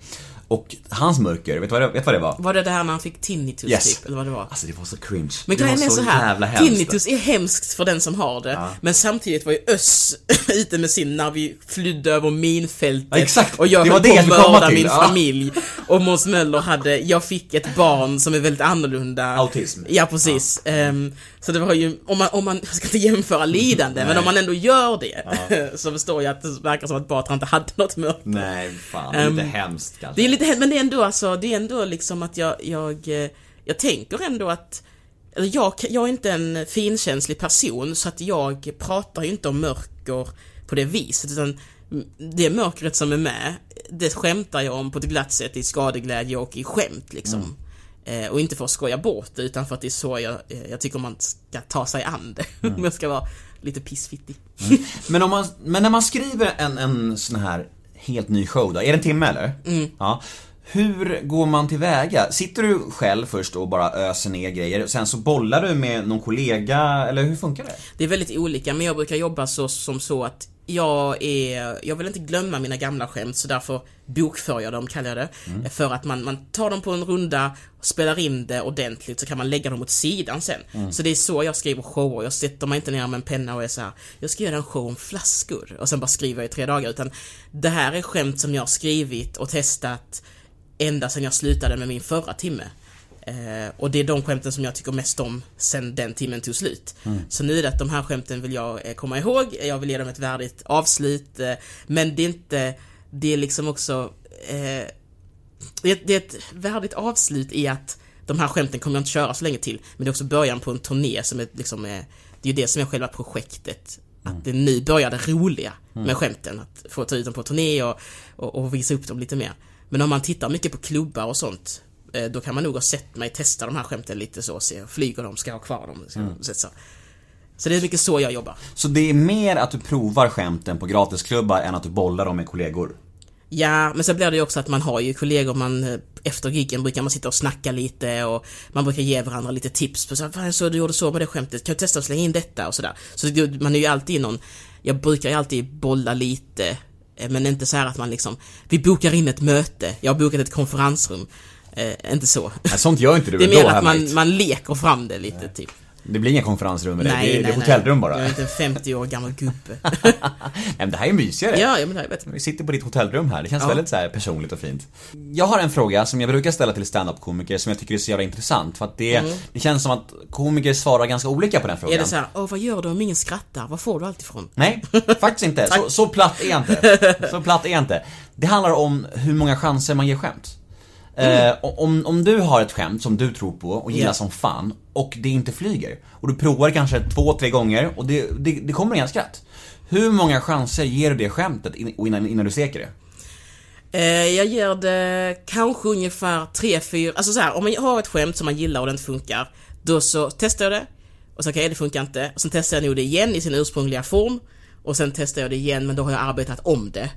Och hans mörker, vet du vad det, vet vad det var? Var det det här när han fick tinnitus Yes. typ, eller vad det var? Alltså det var så cringe. Men grejen är så så här, tinnitus är hemskt för den som har det, men samtidigt var ju Öss ute med sin när vi flydde över minfältet Ja, exakt. och jag Det höll på att mörda min Ja. familj och Måns Möller hade, jag fick ett barn som är väldigt annorlunda. Autism. Ja, precis. Ehm, så det var ju, om man, om man, jag ska inte jämföra lidande, men om man ändå gör det så förstår jag att det verkar som att Batra inte hade något mörker. Nej, fan. Ehm, lite hemskt kanske. Det är lite hem- men det är ändå alltså, det är ändå liksom att jag, jag, eh, jag tänker ändå att jag, jag är inte en finkänslig person så att jag pratar ju inte om mörker på det viset utan det mörkret som är med, det skämtar jag om på ett glatt sätt i skadeglädje och i skämt liksom. Eh, och inte för att skoja bort det utan för att det är så jag, eh, jag tycker man ska ta sig an det. Om jag ska vara lite pissfittig. Men, om man, men när man skriver en, en sån här helt ny show då. Är det en timme eller? Mm. Ja. Hur går man tillväga? Sitter du själv först och bara öser ner grejer och sen så bollar du med någon kollega eller hur funkar det? Det är väldigt olika, men jag brukar jobba så, som så att jag är, jag vill inte glömma mina gamla skämt så därför bokför jag dem, kallar jag det. Mm. För att man, man tar dem på en runda, spelar in det ordentligt så kan man lägga dem åt sidan sen. Mm. Så det är så jag skriver shower. Jag sätter mig inte ner med en penna och är så här, jag ska göra en show om flaskor och sen bara skriver jag i tre dagar. Utan det här är skämt som jag har skrivit och testat ända sedan jag slutade med min förra timme. Eh, och det är de skämten som jag tycker mest om sen den timmen tog slut. Så nu är det att de här skämten vill jag eh, komma ihåg, jag vill ge dem ett värdigt avslut. Eh, men det är inte, det är liksom också, eh, det, är, det är ett värdigt avslut i att de här skämten kommer jag inte köra så länge till. Men det är också början på en turné som är liksom, eh, det är ju det som är själva projektet. Att det nu börjar det roliga med skämten. Att få ta ut dem på turné och, och, och visa upp dem lite mer. Men om man tittar mycket på klubbar och sånt då kan man nog ha sett mig testa de här skämten lite så, se, flyger de, ska jag ha kvar dem? Ska sätta så. så det är mycket så jag jobbar. Så det är mer att du provar skämten på gratisklubbar än att du bollar dem med kollegor? Ja, men sen blir det ju också att man har ju kollegor man eh, efter giggen brukar man sitta och snacka lite och man brukar ge varandra lite tips på så här, "Fan, så du gjorde så med det skämtet, kan du testa att slänga in detta och sådär. Så man är ju alltid någon, jag brukar ju alltid bolla lite, eh, men inte så här att man liksom, vi bokar in ett möte, jag har bokat ett konferensrum. Eh, inte så. Nej, sånt gör inte du Det är mer att man, man leker fram det lite typ. Det blir inga konferensrum med det, det, är- det är hotellrum bara. Jag är inte en 50 år gammal gubbe. Nej, men det här är mysigare. ja, ja, men det är bättre. Vi sitter på ditt hotellrum här, det känns Ja. väldigt så här personligt och fint. Jag har en fråga som jag brukar ställa till stand-up-komiker som jag tycker är så jävla intressant. För att det, det känns som att komiker svarar ganska olika på den frågan. Mm. Är det så här, åh vad gör du om ingen skrattar? Var får du allt ifrån? Nej, faktiskt inte. Så, så platt är jag inte. Så platt är jag inte. Det handlar om hur många chanser man ger skämt. Eh, om, om du har ett skämt som du tror på och gillar Mm. Ja. som fan och det inte flyger och du provar kanske två, tre gånger och det, det, det kommer inga skratt. Hur många chanser ger du det skämtet in- innan, innan du steker det? Eh, jag ger det kanske ungefär 3-4, alltså så här, om man har ett skämt som man gillar och det inte funkar, då så testar jag det, och så okej, det funkar inte, och sen testar jag nog det igen i sin ursprungliga form, och sen testar jag det igen, men då har jag arbetat om det.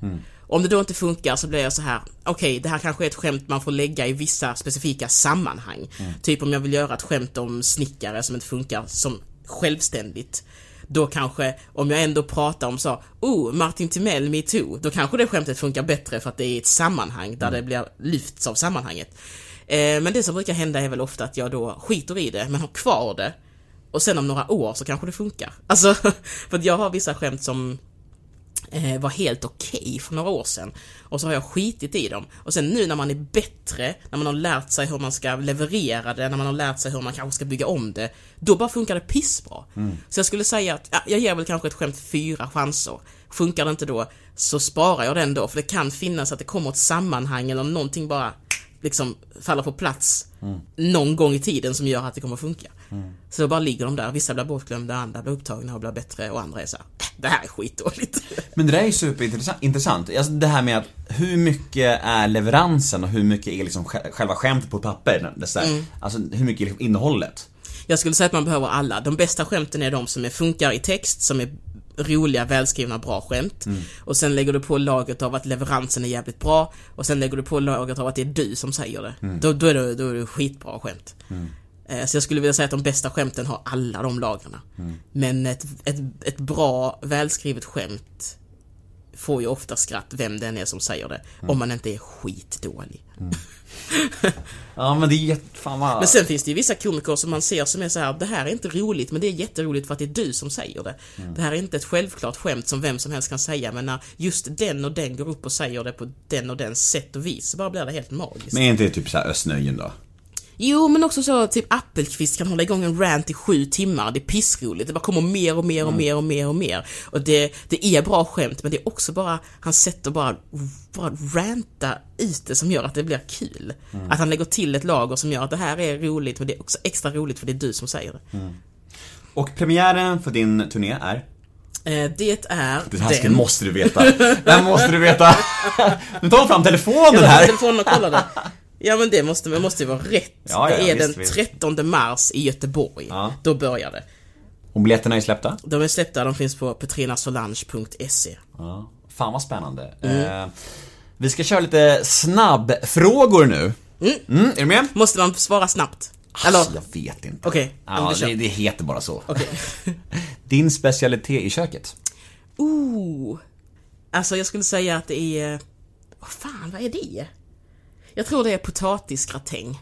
Om det då inte funkar så blir jag så här, okej, det här kanske är ett skämt man får lägga i vissa specifika sammanhang. Typ om jag vill göra ett skämt om snickare som inte funkar som självständigt. Då kanske, om jag ändå pratar om så, oh, Martin Timell, metoo, då kanske det skämtet funkar bättre för att det är ett sammanhang där det blir lyfts av sammanhanget. Eh, men det som brukar hända är väl ofta att jag då skiter i det, men har kvar det. Och sen om några år så kanske det funkar. Alltså, för jag har vissa skämt som var helt okej för några år sedan. Och så har jag skitit i dem. Och sen nu när man är bättre, när man har lärt sig hur man ska leverera det, när man har lärt sig hur man kanske ska bygga om det, då bara funkar det pissbra. Så jag skulle säga att, ja, jag ger väl kanske ett skämt fyra chanser. Funkar det inte då, så sparar jag den då, för det kan finnas att det kommer ett sammanhang eller någonting bara liksom faller på plats någon gång i tiden som gör att det kommer att funka. Så då bara ligger de där, vissa blir bortglömda, andra blir upptagna och blir bättre och andra är så här, "Äh, det här är skitdåligt. Men det där är ju superintressant. Intressant. Alltså det här med att hur mycket är leveransen och hur mycket är liksom sj- själva skämtet på papper? Det så här, Alltså hur mycket är liksom innehållet? Jag skulle säga att man behöver alla. De bästa skämten är de som är, funkar i text, som är roliga, välskrivna, bra skämt. Och sen lägger du på laget av att leveransen är jävligt bra. Och sen lägger du på laget av att det är du som säger det. Då, då, är det, då är det skitbra skämt. Eh, Så jag skulle vilja säga att de bästa skämten har alla de lagren. Men ett, ett, ett bra, välskrivet skämt får ju ofta skratt, vem den är som säger det. Om man inte är skitdålig. Ja men det är jätte... Fan vad... Men sen finns det ju vissa komiker som man ser som är så här: det här är inte roligt, men det är jätteroligt för att det är du som säger det. Det här är inte ett självklart skämt som vem som helst kan säga, men när just den och den går upp och säger det på den och den sätt och vis, så bara blir det helt magiskt. Men är inte det typ såhär Östnöjen då? Jo, men också så, typ Appelqvist kan hålla igång en rant i sju timmar, det är pissroligt, det bara kommer mer och mer och mer och mer och mer. Och det, det är bra skämt, men det är också bara hans sätt att bara, bara ranta ut det som gör att det blir kul. Att han lägger till ett lager som gör att det här är roligt, men det är också extra roligt för det är du som säger det. Och premiären för din turné är? Eh, det är Det här den. måste du veta. Det här måste du veta. Nu tar hon fram telefonen här. telefonen och kollar det. Ja men det måste, det måste ju vara rätt. Ja, ja, det är visst, den visst. 13 mars i Göteborg. Ja. Då börjar det. Och biljetterna är släppta? De är släppta, de finns på petrinasolange.se. Ja. Fan vad spännande. Eh, vi ska köra lite snabbfrågor nu. Mm. är du med? Måste man svara snabbt? Eller? Alltså, jag vet inte. Okej, men Ja, det, det heter bara så. Okej. Din specialitet i köket? Ooh. Alltså jag skulle säga att det är... Vad fan, vad är det? Jag tror det är potatisgratäng.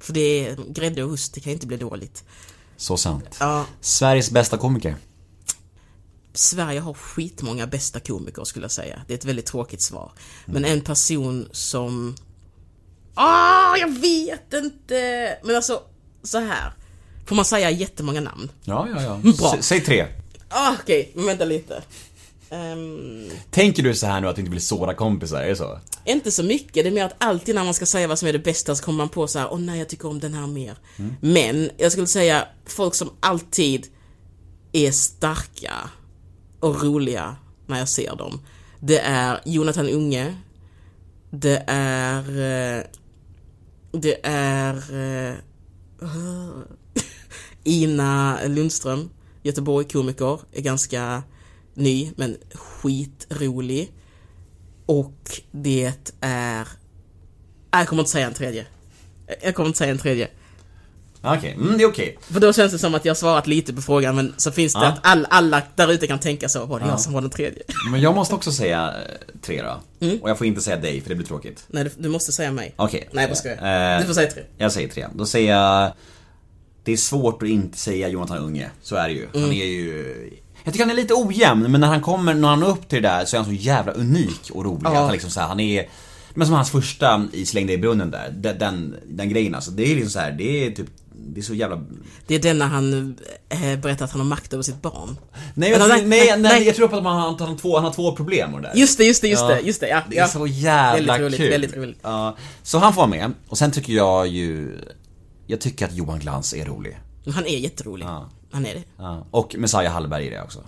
För det är grädde och ost, det kan inte bli dåligt. Så sant. Ja, Sveriges bästa komiker? Sverige har skitmånga bästa komiker skulle jag säga. Det är ett väldigt tråkigt svar. Men en person som... Ah, jag vet inte! Men alltså, så här. Får man säga jättemånga namn? Ja, ja, ja. Bra. S- säg tre. Ah, okej, men vänta lite. Ehm, Tänker du så här nu att du inte vill såra kompisar? Är det så? Inte så mycket, det är mer att alltid när man ska säga vad som är det bästa så kommer man på så här: åh nej jag tycker om den här mer. Men, jag skulle säga folk som alltid är starka och roliga när jag ser dem. Det är Jonathan Unge. Det är... eh, Det är... eh, Ina Lundström, Göteborg-komiker, är ganska ny men skitrolig. Och det är... Nej, jag kommer inte säga en tredje. Jag kommer inte säga en tredje. Okej, mm, det är okej. För då känns det som att jag har svarat lite på frågan men så finns det Ja. att all, alla där ute kan tänka så, var det jag som var den tredje? Men jag måste också säga eh, tre då. Mm. Och jag får inte säga dig för det blir tråkigt. Nej, du, du måste säga mig. Okej. Nej, vad ska jag? Eh, Du får säga tre. Jag säger tre. Då säger jag... Det är svårt att inte säga Jonathan Unge. Så är det ju. Mm. Han är ju... Jag tycker han är lite ojämn, men när han kommer, när han når upp till det där så är han så jävla unik och rolig. Att han liksom så här, han är... Men som hans första i Släng dig i brunnen där, den, den, den grejen alltså. Det är liksom så här, det är typ... Det är så jävla... Det är den när han eh, berättar att han har makt över sitt barn. Nej, jag, nej, nej, nej, jag tror på att har, han, har två, han har två problem och det där. Just det, just det, just Ja. det, just det, ja. Det är ja. så jävla Väldigt roligt, kul. väldigt roligt. Ja, så han får med. Och sen tycker jag ju... Jag tycker att Johan Glans är rolig. Han är jätterolig. Ja. Han är det. Ja. Och Messiah Hallberg är det också.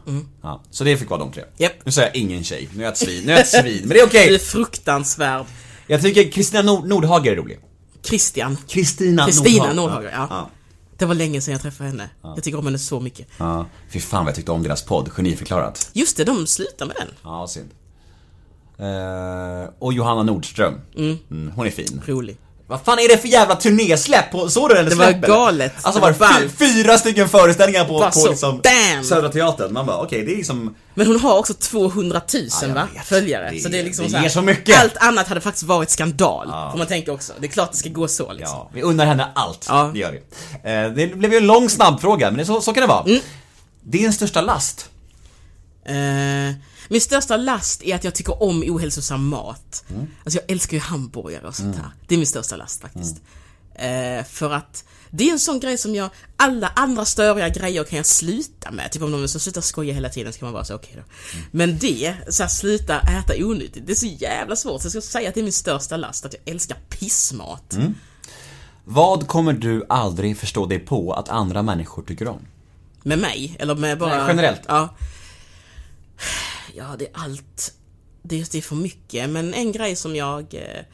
Ja. Så det fick vara de tre. Mm. Japp. Nu säger jag ingen tjej. Nu är jag ett svin. Nu är jag ett svin. Men det är okej. Du är fruktansvärd. Jag tycker Kristina Nord- Nordhager är rolig. Christian. Kristina Nordhager. Nordhager, ja. ja. Det var länge sedan jag träffade henne. Jag tycker om henne så mycket. Ja. Fy fan vad jag tyckte om deras podd, Geniförklarat. Just det, de slutar med den. Ja, synd. Eh, och Johanna Nordström. Mm, hon är fin. Rolig. Vad fan är det för jävla turnésläpp på, såg du den Det var släpp, eller? galet. Alltså var var det fy, fyra stycken föreställningar på, Bara på så, liksom! Södra Teatern. Man bara okej, det är liksom Men hon har också 200 000 jag va? vet. följare. Det- så det är liksom det så, här, så mycket. Allt annat hade faktiskt varit skandal. Får man tänka också. Det är klart det ska gå så liksom. Ja, vi unnar henne allt. Ja. Det gör vi. Eh, det blev ju en lång snabb fråga, men det, så, så kan det vara. Mm. Din största last? Eh, min största last är att jag tycker om ohälsosam mat. Mm. Alltså jag älskar ju hamburgare och sånt här. Det är min största last faktiskt. Eh, för att det är en sån grej som jag, alla andra störiga grejer kan jag sluta med. Typ om någon så sluta skoja hela tiden så kan man bara säga okej då. Mm. Men det, så här, sluta äta onyttigt, det är så jävla svårt. Så jag ska säga att det är min största last, att jag älskar pissmat. Mm. Vad kommer du aldrig förstå dig på att andra människor tycker om? Med mig, eller med bara... Nej, generellt. Ja. Ja, det är allt. Det är, det är för mycket, men en grej som jag... Eh,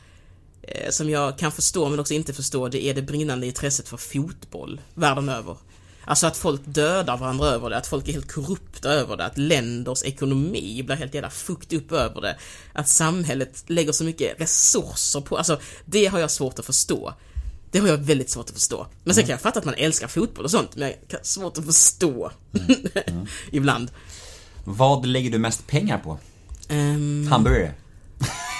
som jag kan förstå, men också inte förstå, det är det brinnande intresset för fotboll världen över. Alltså att folk dödar varandra över det, att folk är helt korrupta över det, att länders ekonomi blir helt jävla fukt upp över det. Att samhället lägger så mycket resurser på, alltså det har jag svårt att förstå. Det har jag väldigt svårt att förstå. Men sen kan jag fatta att man älskar fotboll och sånt, men jag har svårt att förstå. Ibland. Vad lägger du mest pengar på? Um, Hamburgare?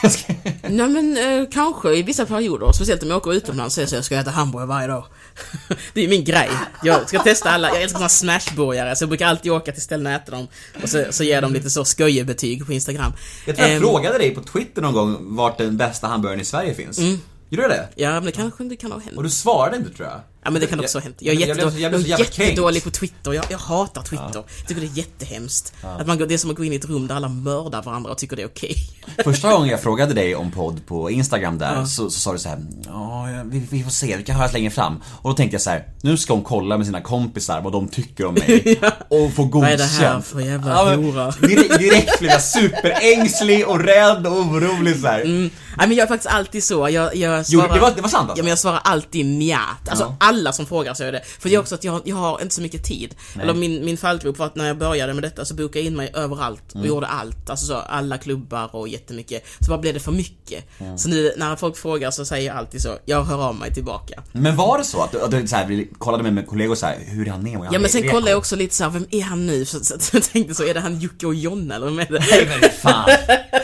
nej men eh, kanske i vissa perioder, speciellt om jag åker utomlands så jag ska äta hamburgare varje dag. det är min grej. Jag ska testa alla, jag älskar såna smashburgare så jag brukar alltid åka till ställen och äta dem. Och så, så ger dem lite så skojebetyg på Instagram. Jag tror jag Ehm, frågade dig på Twitter någon gång vart den bästa hamburgaren i Sverige finns. Gjorde du det? Ja men det kanske det kan ha hänt. Och du svarade inte tror jag. Ja men det kan också ha hänt. Jag är, Jag- jag blev- jättedålig, jag blev på Twitter. Jag, jag hatar Twitter. Jag tycker det är jättehemskt. Att man går, det är som att gå in i ett rum där alla mördar varandra och tycker det är okej. Första gången jag frågade dig om podd på Instagram där så, så sa du så här: ja, ja, vi, vi får se, vi kan höras längre fram. Och då tänkte jag så här: nu ska hon kolla med sina kompisar vad de tycker om mig. Och få godkänt. Vad är det här för jävla hora? Direkt, direkt blev jag superängslig och rädd och orolig så här. Nej men jag är faktiskt alltid så. Jag, jag Jo, svarar... det var, det var sant alltså? Ja men jag svarar alltid njat. Alltså Ja. Alla som frågar så är det. För det är också att jag, jag har inte så mycket tid. Eller min, min fallgrop var att när jag började med detta så bokade jag in mig överallt och gjorde allt. Alltså så, alla klubbar och jättemycket. Så bara blev det för mycket. Så nu när folk frågar så säger jag alltid så, jag hör av mig tillbaka. Men var det så att du, att du så här, kollade med, med kollegor så här, hur är han han Ja men sen kollade jag också lite så här, vem är han nu? Så, så, så jag tänkte så, är det han Jocke och Jonna eller vem är det? Nej men fan.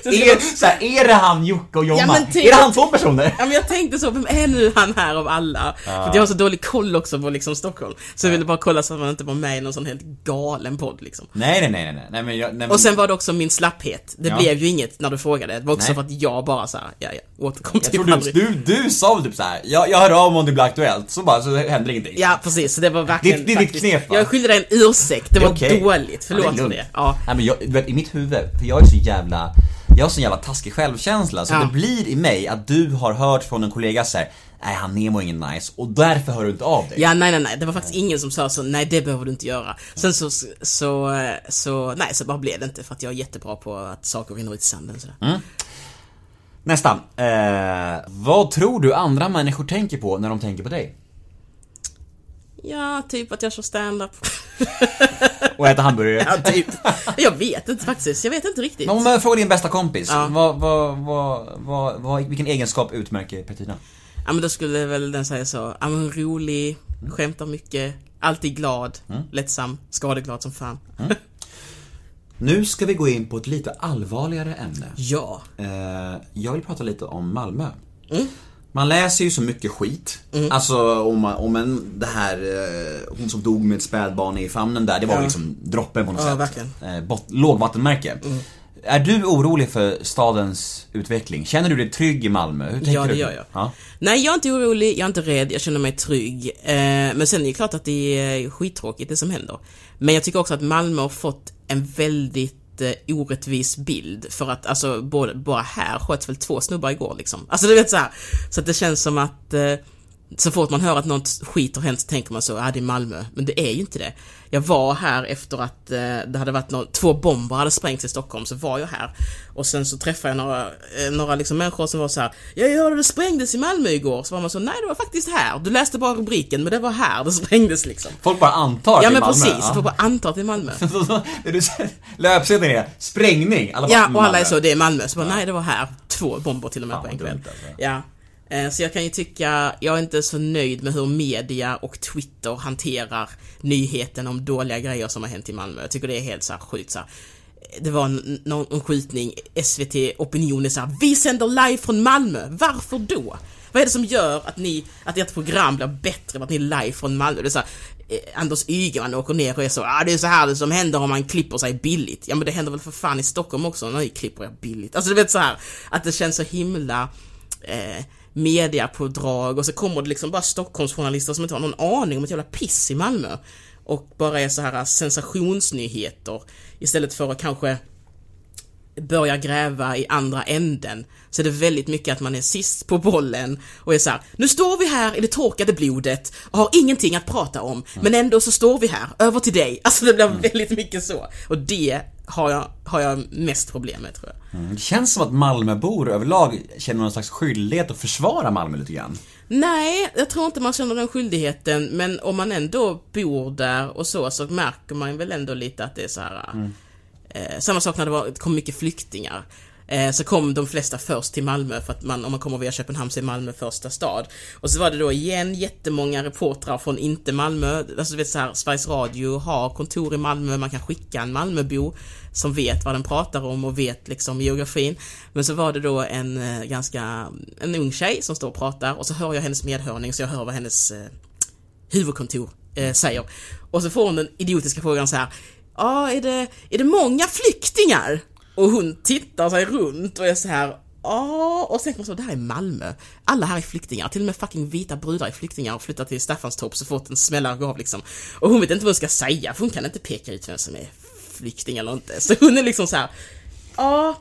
Är, så här, är det han Jocke och Jomma? Ja, typ- Är det han två personer? Ja men jag tänkte så, vem är nu han här av alla? För att jag har så dålig koll också på liksom Stockholm. Så jag ville bara kolla så att man inte var med i någon sån helt galen podd liksom. Nej nej nej nej, nej, men jag, nej, men, Och sen var det också min slapphet. Det Ja. blev ju inget när du frågade. Det var också Nej. för att jag bara så här, ja ja, återkom jag typ tror aldrig. du, du, du sa typ så här. Jag, jag hör av mig om det blir aktuellt, så bara, så händer ingenting. Ja precis, så det var verkligen Det- det är ditt knep, va? Jag skyllde dig en ursäkt, det var okej. dåligt. Förlåt Ja, det för det. Ja. Nej men jag, vet, i mitt huvud, för jag är så jävla, jag har sån jävla taskig självkänsla, så Ja. det blir i mig att du har hört från en kollega så här. nej han Nemo är ingen nice, och därför hör du inte av dig. Ja, nej, nej, nej. Det var faktiskt ingen som sa så, nej det behöver du inte göra. Sen så, så, så, nej, så bara blev det inte för att jag är jättebra på att saker rinner ut i sanden sådär. Mm. Nästa. Eh, vad tror du andra människor tänker på när de tänker på dig? Ja, typ att jag kör stand-up. Och äter hamburgare? ja, typ. Jag vet inte faktiskt, jag vet inte riktigt. Men om jag frågar din bästa kompis, Ja. vad, vad, vad, vad, vad, vilken egenskap utmärker Petrina? Ja men då skulle väl den säga så, ja men rolig, skämtar mycket, alltid glad, Mm. lättsam, skadeglad som fan. Nu ska vi gå in på ett lite allvarligare ämne. Ja. Eh, jag vill prata lite om Malmö. Mm. Man läser ju så mycket skit. Alltså om, om en, det här, eh, hon som dog med ett spädbarn i famnen där, det var Ja. liksom droppen på något Ja, sätt. verkligen. Mm. Eh, bot, lågvattenmärke. Är du orolig för stadens utveckling? Känner du dig trygg i Malmö? Hur tänker Ja, det du? gör jag. Ja. Nej, jag är inte orolig, jag är inte rädd, jag känner mig trygg. Eh, men sen är det klart att det är skittråkigt det som händer. Men jag tycker också att Malmö har fått en väldigt lite orättvis bild. För att alltså, både, bara här sköts väl två snubbar igår liksom. Alltså du vet så här. Så att det känns som att eh, så fort man hör att något skit har hänt så tänker man så, ja det är Malmö. Men det är ju inte det. Jag var här efter att eh, det hade varit nå- två bomber hade sprängts i Stockholm, så var jag här. Och sen så träffade jag några, eh, några liksom människor som var så här, ja jag hörde det sprängdes i Malmö igår. Så var man så, nej det var faktiskt här. Du läste bara rubriken, men det var här det sprängdes liksom. Folk bara antar att Ja men Malmö. precis, får bara anta att det är Malmö. Löpsedeln är sprängning. Alla Ja, och alla är så, det är Malmö. Så bara, nej det var här. Två bomber till och med Fan, på en kväll. alltså. Ja. Eh, så jag kan ju tycka, jag är inte så nöjd med hur media och Twitter hanterar nyheten om dåliga grejer som har hänt i Malmö. Jag tycker det är helt så här sjukt så här. Det var en, någon, en skjutning, SVT Opinion är så här, vi sänder live från Malmö. Varför då? Vad är det som gör att ni, att ert program blir bättre för att ni är live från Malmö? Det är så här, eh, Anders Ygeman åker ner och är så, ah, det är så här det som händer om man klipper sig billigt. Ja men det händer väl för fan i Stockholm också när ni klipper er billigt. Alltså du vet så här att det känns så himla eh, mediapådrag och så kommer det liksom bara Stockholmsjournalister som inte har någon aning om ett jävla piss i Malmö. Och bara är så här sensationsnyheter istället för att kanske börja gräva i andra änden så är det väldigt mycket att man är sist på bollen och är så här, nu står vi här i det torkade blodet och har ingenting att prata om, men ändå så står vi här, över till dig. Alltså det blir väldigt mycket så. Och det har jag, har jag mest problem med tror jag. Det känns som att Malmöbor överlag känner någon slags skyldighet att försvara Malmö lite grann. Nej, jag tror inte man känner den skyldigheten, men om man ändå bor där och så, så märker man väl ändå lite att det är så här. Eh, samma sak när det var, kom mycket flyktingar. Eh, så kom de flesta först till Malmö för att man, om man kommer via Köpenhamn så är Malmö första stad. Och så var det då igen jättemånga reportrar från inte Malmö. Alltså du vet så här, Sveriges Radio har kontor i Malmö, man kan skicka en Malmöbo som vet vad den pratar om och vet liksom geografin. Men så var det då en eh, ganska, en ung tjej som står och pratar och så hör jag hennes medhörning så jag hör vad hennes eh, huvudkontor eh, säger. Och så får hon den idiotiska frågan så här. Ja, är det, är det många flyktingar? Och hon tittar sig runt och är så här. Ja, och sen kommer så, det här är Malmö. Alla här är flyktingar, till och med fucking vita brudar är flyktingar och flyttar till Staffanstorp så fort en smällare går av liksom. Och hon vet inte vad hon ska säga, för hon kan inte peka ut vem som är flykting eller inte. Så hon är liksom så här. Ja,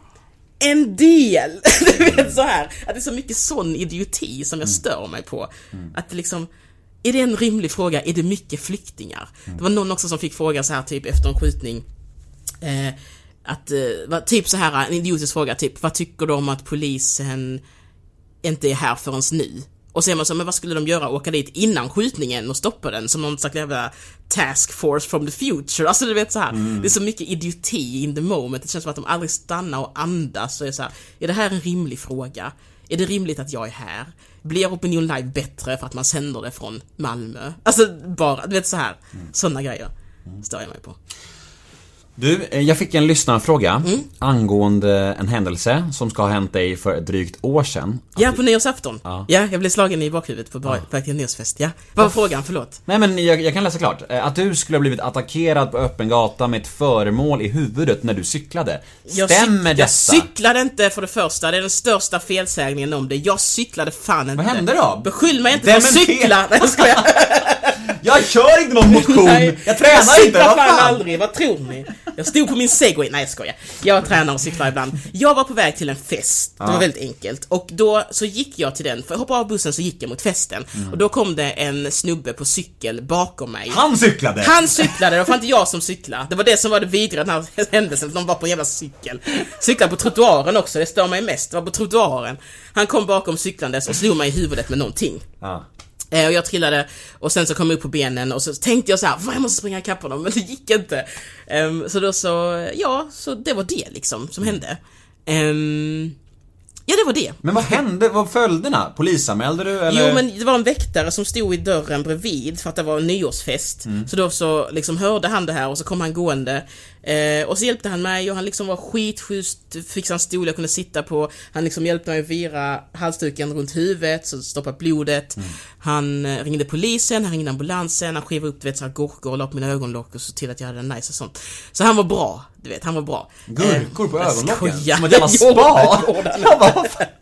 en del. Du vet så här. Att det är så mycket sån idioti som jag stör mig på. Att det liksom, är det en rimlig fråga? Är det mycket flyktingar? Det var någon också som fick fråga så här typ efter en skjutning. Eh, att, eh, typ så här en idiotisk fråga, typ vad tycker du om att polisen inte är här förrän nu? Och så är man så, men vad skulle de göra? Åka dit innan skjutningen och stoppa den som någon slags jävla task force from the future. Alltså du vet så här. Mm. det är så mycket idioti in the moment. Det känns som att de aldrig stannar och andas och är så här, är det här en rimlig fråga? Är det rimligt att jag är här? Blir Opinion Live bättre för att man sänder det från Malmö? Alltså bara, du vet så här. Mm. Sådana grejer stör jag mig på. Du, eh, jag fick en lyssnarfråga Mm. angående en händelse som ska ha hänt dig för ett drygt år sedan. Ja, på nyårsafton. Ja. Ja, jag blev slagen i bakhuvudet på, ja. en nyårsfest. Ja. Vad var frågan? Förlåt. Nej men jag, jag kan läsa klart. Eh, Att du skulle ha blivit attackerad på öppen gata med ett föremål i huvudet när du cyklade. Jag Stämmer detta? Jag cyklade inte för det första, det är den största felsägningen om det. Jag cyklade fan inte. Vad hände då? Beskyll mig inte för att cykla! Nej, jag skojar. Jag kör inte någon motion! Nej, jag tränar jag inte, vad fan aldrig, vad tror ni? Jag stod på min segway, nej jag skojar. Jag tränar och cyklar ibland. Jag var på väg till en fest, det var väldigt enkelt. Och då så gick jag till den, för jag hoppade av bussen så gick jag mot festen. Och då kom det en snubbe på cykel bakom mig. Han cyklade! Han cyklade, det var fan inte jag som cyklade. Det var det som var det vidriga den här händelsen, de var på en jävla cykel. Cyklade på trottoaren också, det stör mig mest. Det var på trottoaren. Han kom bakom cyklandes och slog mig i huvudet med någonting. Ja. Eh, och jag trillade och sen så kom jag upp på benen och så tänkte jag så här, "Fan, jag måste springa ikapp honom, men det gick inte. Ehm, så då så, ja, så det var det liksom som hände. Ehm, ja, det var det. Men vad hände? Vad följderna? Polisanmälde du eller? Jo men det var en väktare som stod i dörren bredvid för att det var en nyårsfest. Mm. Så då så liksom hörde han det här och så kom han gående. Eh, och så hjälpte han mig och han liksom var skitschysst, fixade en stol jag kunde sitta på. Han liksom hjälpte mig att vira halsduken runt huvudet, så stoppa blodet. Mm. Han eh, ringde polisen, han ringde ambulansen, han skrev upp du vet så här gurkor och la på mina ögonlock och så till att jag hade en nice och sånt. Så han var bra, du vet, han var bra. Gurkor på Eh, ögonlocken? skojar. Som ett jävla spa?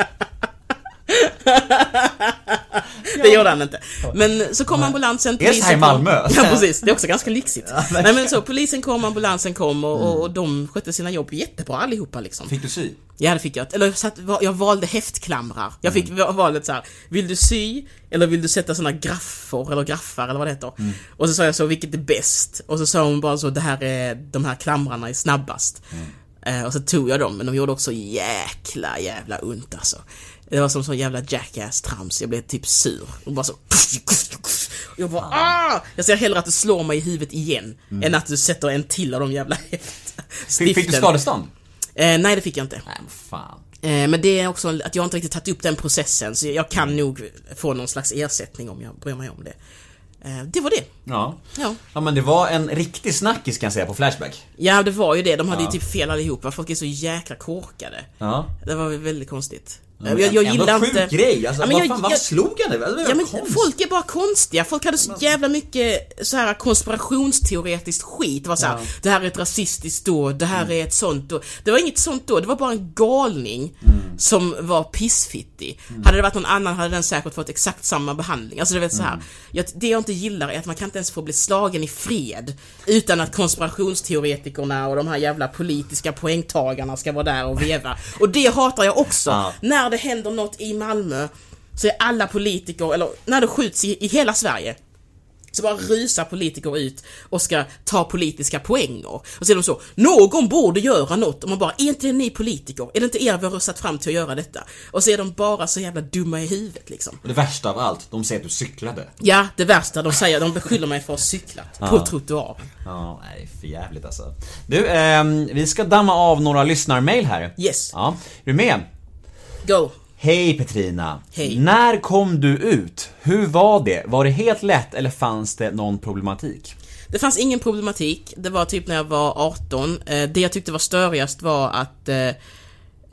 Det gjorde han inte. Men så kom ambulansen, så här i kom- Malmö? Ja precis, det är också ganska lyxigt. Nej men så, polisen kom, ambulansen kom och, och, och de skötte sina jobb jättebra allihopa liksom. Fick du sy? Ja det fick jag. Eller så att, jag valde häftklamrar. Jag fick valet så här. vill du sy eller vill du sätta såna graffer eller graffar eller vad det heter? Och så sa jag så, vilket är bäst? Och så sa hon bara så, det här är, de här klamrarna är snabbast. Eh, och så tog jag dem, men de gjorde också jäkla jävla ont alltså. Det var som sån jävla jackass-trams, jag blev typ sur. Och bara så... Och jag bara ah! Jag ser hellre att du slår mig i huvudet igen, än att du sätter en till av de jävla stiften. fick du skadestånd? Eh, nej, det fick jag inte. Nej men fan. Eh, men det är också att jag inte riktigt tagit upp den processen, så jag kan nog få någon slags ersättning om jag bryr mig om det. Eh, det var det. Ja. Ja. Ja men det var en riktig snackis kan jag säga på Flashback. Ja, det var ju det. De hade Ja. ju typ fel allihopa. Folk är så jäkla korkade. Ja. Det var väldigt konstigt. Jag, jag ändå gillar sjuk inte... grej, alltså, Ja, men vad jag- fan, jag- slog han var Ja men konst. folk är bara konstiga, folk hade så jävla mycket så här konspirationsteoretiskt skit. Det var så här, det här är ett rasistiskt dåd, det här är ett sånt dåd. Det var inget sånt dåd, det var bara en galning som var pissfittig. Hade det varit någon annan hade den säkert fått exakt samma behandling. Alltså du vet så här. Jag, det jag inte gillar är att man kan inte ens få bli slagen i fred utan att konspirationsteoretikerna och de här jävla politiska poängtagarna ska vara där och veva. Och det hatar jag också. Ja. När det händer något i Malmö så är alla politiker, eller när det skjuts i, i hela Sverige så bara rusar politiker ut och ska ta politiska poänger. Och så är de så, någon borde göra något. Och man bara, är inte det ni politiker? Är det inte er vi har röstat fram till att göra detta? Och så är de bara så jävla dumma i huvudet liksom. Och det värsta av allt, de säger att du cyklade. Ja, det värsta, de säger, de beskyller mig för att ha cyklat på trottoaren. Ja, nej för jävligt alltså. Du, ehm, vi ska damma av några lyssnarmail här. Yes. Ja, är du med? Go! Hej Petrina. Hej. När kom du ut? Hur var det? Var det helt lätt eller fanns det någon problematik? Det fanns ingen problematik, det var typ när jag var 18. Eh, det jag tyckte var störigast var att eh,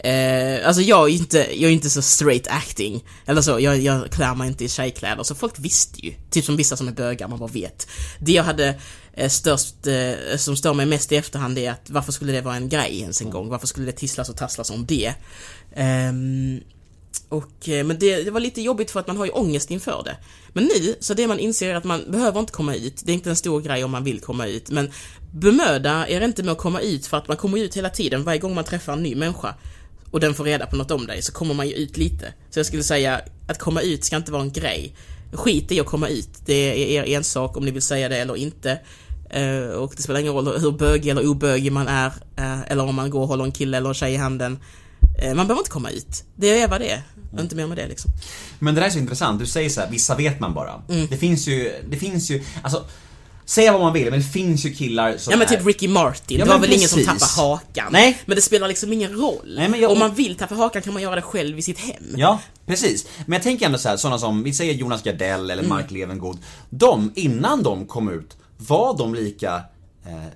Eh, alltså jag är inte, jag är inte så straight acting. Eller så, jag, jag klär mig inte i tjejkläder. Så folk visste ju. Typ som vissa som är bögar, man bara vet. Det jag hade störst, eh, som stör mig mest i efterhand är att varför skulle det vara en grej ens en gång? Varför skulle det tisslas och tasslas om det? Ehm, och, eh, men det, det var lite jobbigt för att man har ju ångest inför det. Men nu, så det man inser är att man behöver inte komma ut. Det är inte en stor grej om man vill komma ut. Men bemöda er inte med att komma ut för att man kommer ut hela tiden. Varje gång man träffar en ny människa och den får reda på något om dig så kommer man ju ut lite. Så jag skulle säga att komma ut ska inte vara en grej. Skit i att komma ut. Det är er ensak om ni vill säga det eller inte. Eh, och det spelar ingen roll hur bögig eller obögig man är. eh, eller om man går och håller en kille eller en tjej i handen. Eh, man behöver inte komma ut. Det är vad det är. Inte mer med det liksom. Men det där är så intressant, du säger så här, vissa vet man bara. Mm. Det finns ju, det finns ju, alltså Säga vad man vill, men det finns ju killar som Ja men är... typ Ricky Martin, Ja, det var väl ingen som precis. tappar hakan? Nej. Men det spelar liksom ingen roll. Nej, men jag- Om man vill tappa hakan kan man göra det själv i sitt hem. Ja, precis. Men jag tänker ändå så här, sådana som, vi säger Jonas Gardell eller Mm. Mark Levengood. De, innan de kom ut, var de lika eh,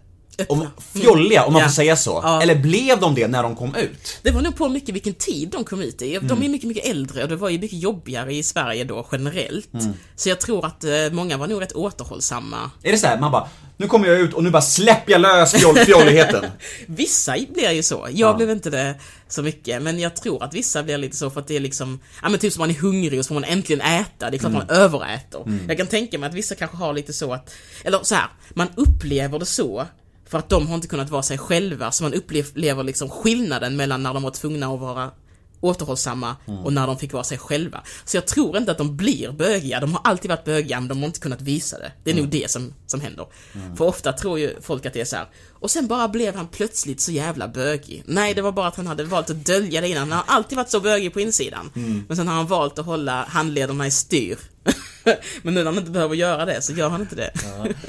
om, fjolliga, om man Ja. får säga så? Ja. Eller blev de det när de kom ut? Det var nog på mycket vilken tid de kom ut i. De Mm. är mycket, mycket äldre och det var ju mycket jobbigare i Sverige då generellt. Mm. Så jag tror att eh, många var nog rätt återhållsamma. Är det så här, man bara, nu kommer jag ut och nu bara släpper jag lös fjoll, fjolligheten? Vissa blir ju så. Jag blev inte det så mycket, men jag tror att vissa blir lite så för att det är liksom, ja men typ som man är hungrig och så får man äntligen äta, det är klart Mm. man överäter. Jag kan tänka mig att vissa kanske har lite så att, eller så här, man upplever det så för att de har inte kunnat vara sig själva, så man upplever liksom skillnaden mellan när de var tvungna att vara återhållsamma Mm. och när de fick vara sig själva. Så jag tror inte att de blir bögiga, de har alltid varit bögiga men de har inte kunnat visa det. Det är Mm. nog det som, som händer. För ofta tror ju folk att det är så här. och sen bara blev han plötsligt så jävla bögig. Nej, det var bara att han hade valt att dölja det innan. Han har alltid varit så bögig på insidan. Mm. Men sen har han valt att hålla handlederna i styr. men nu när han inte behöver göra det så gör han inte det.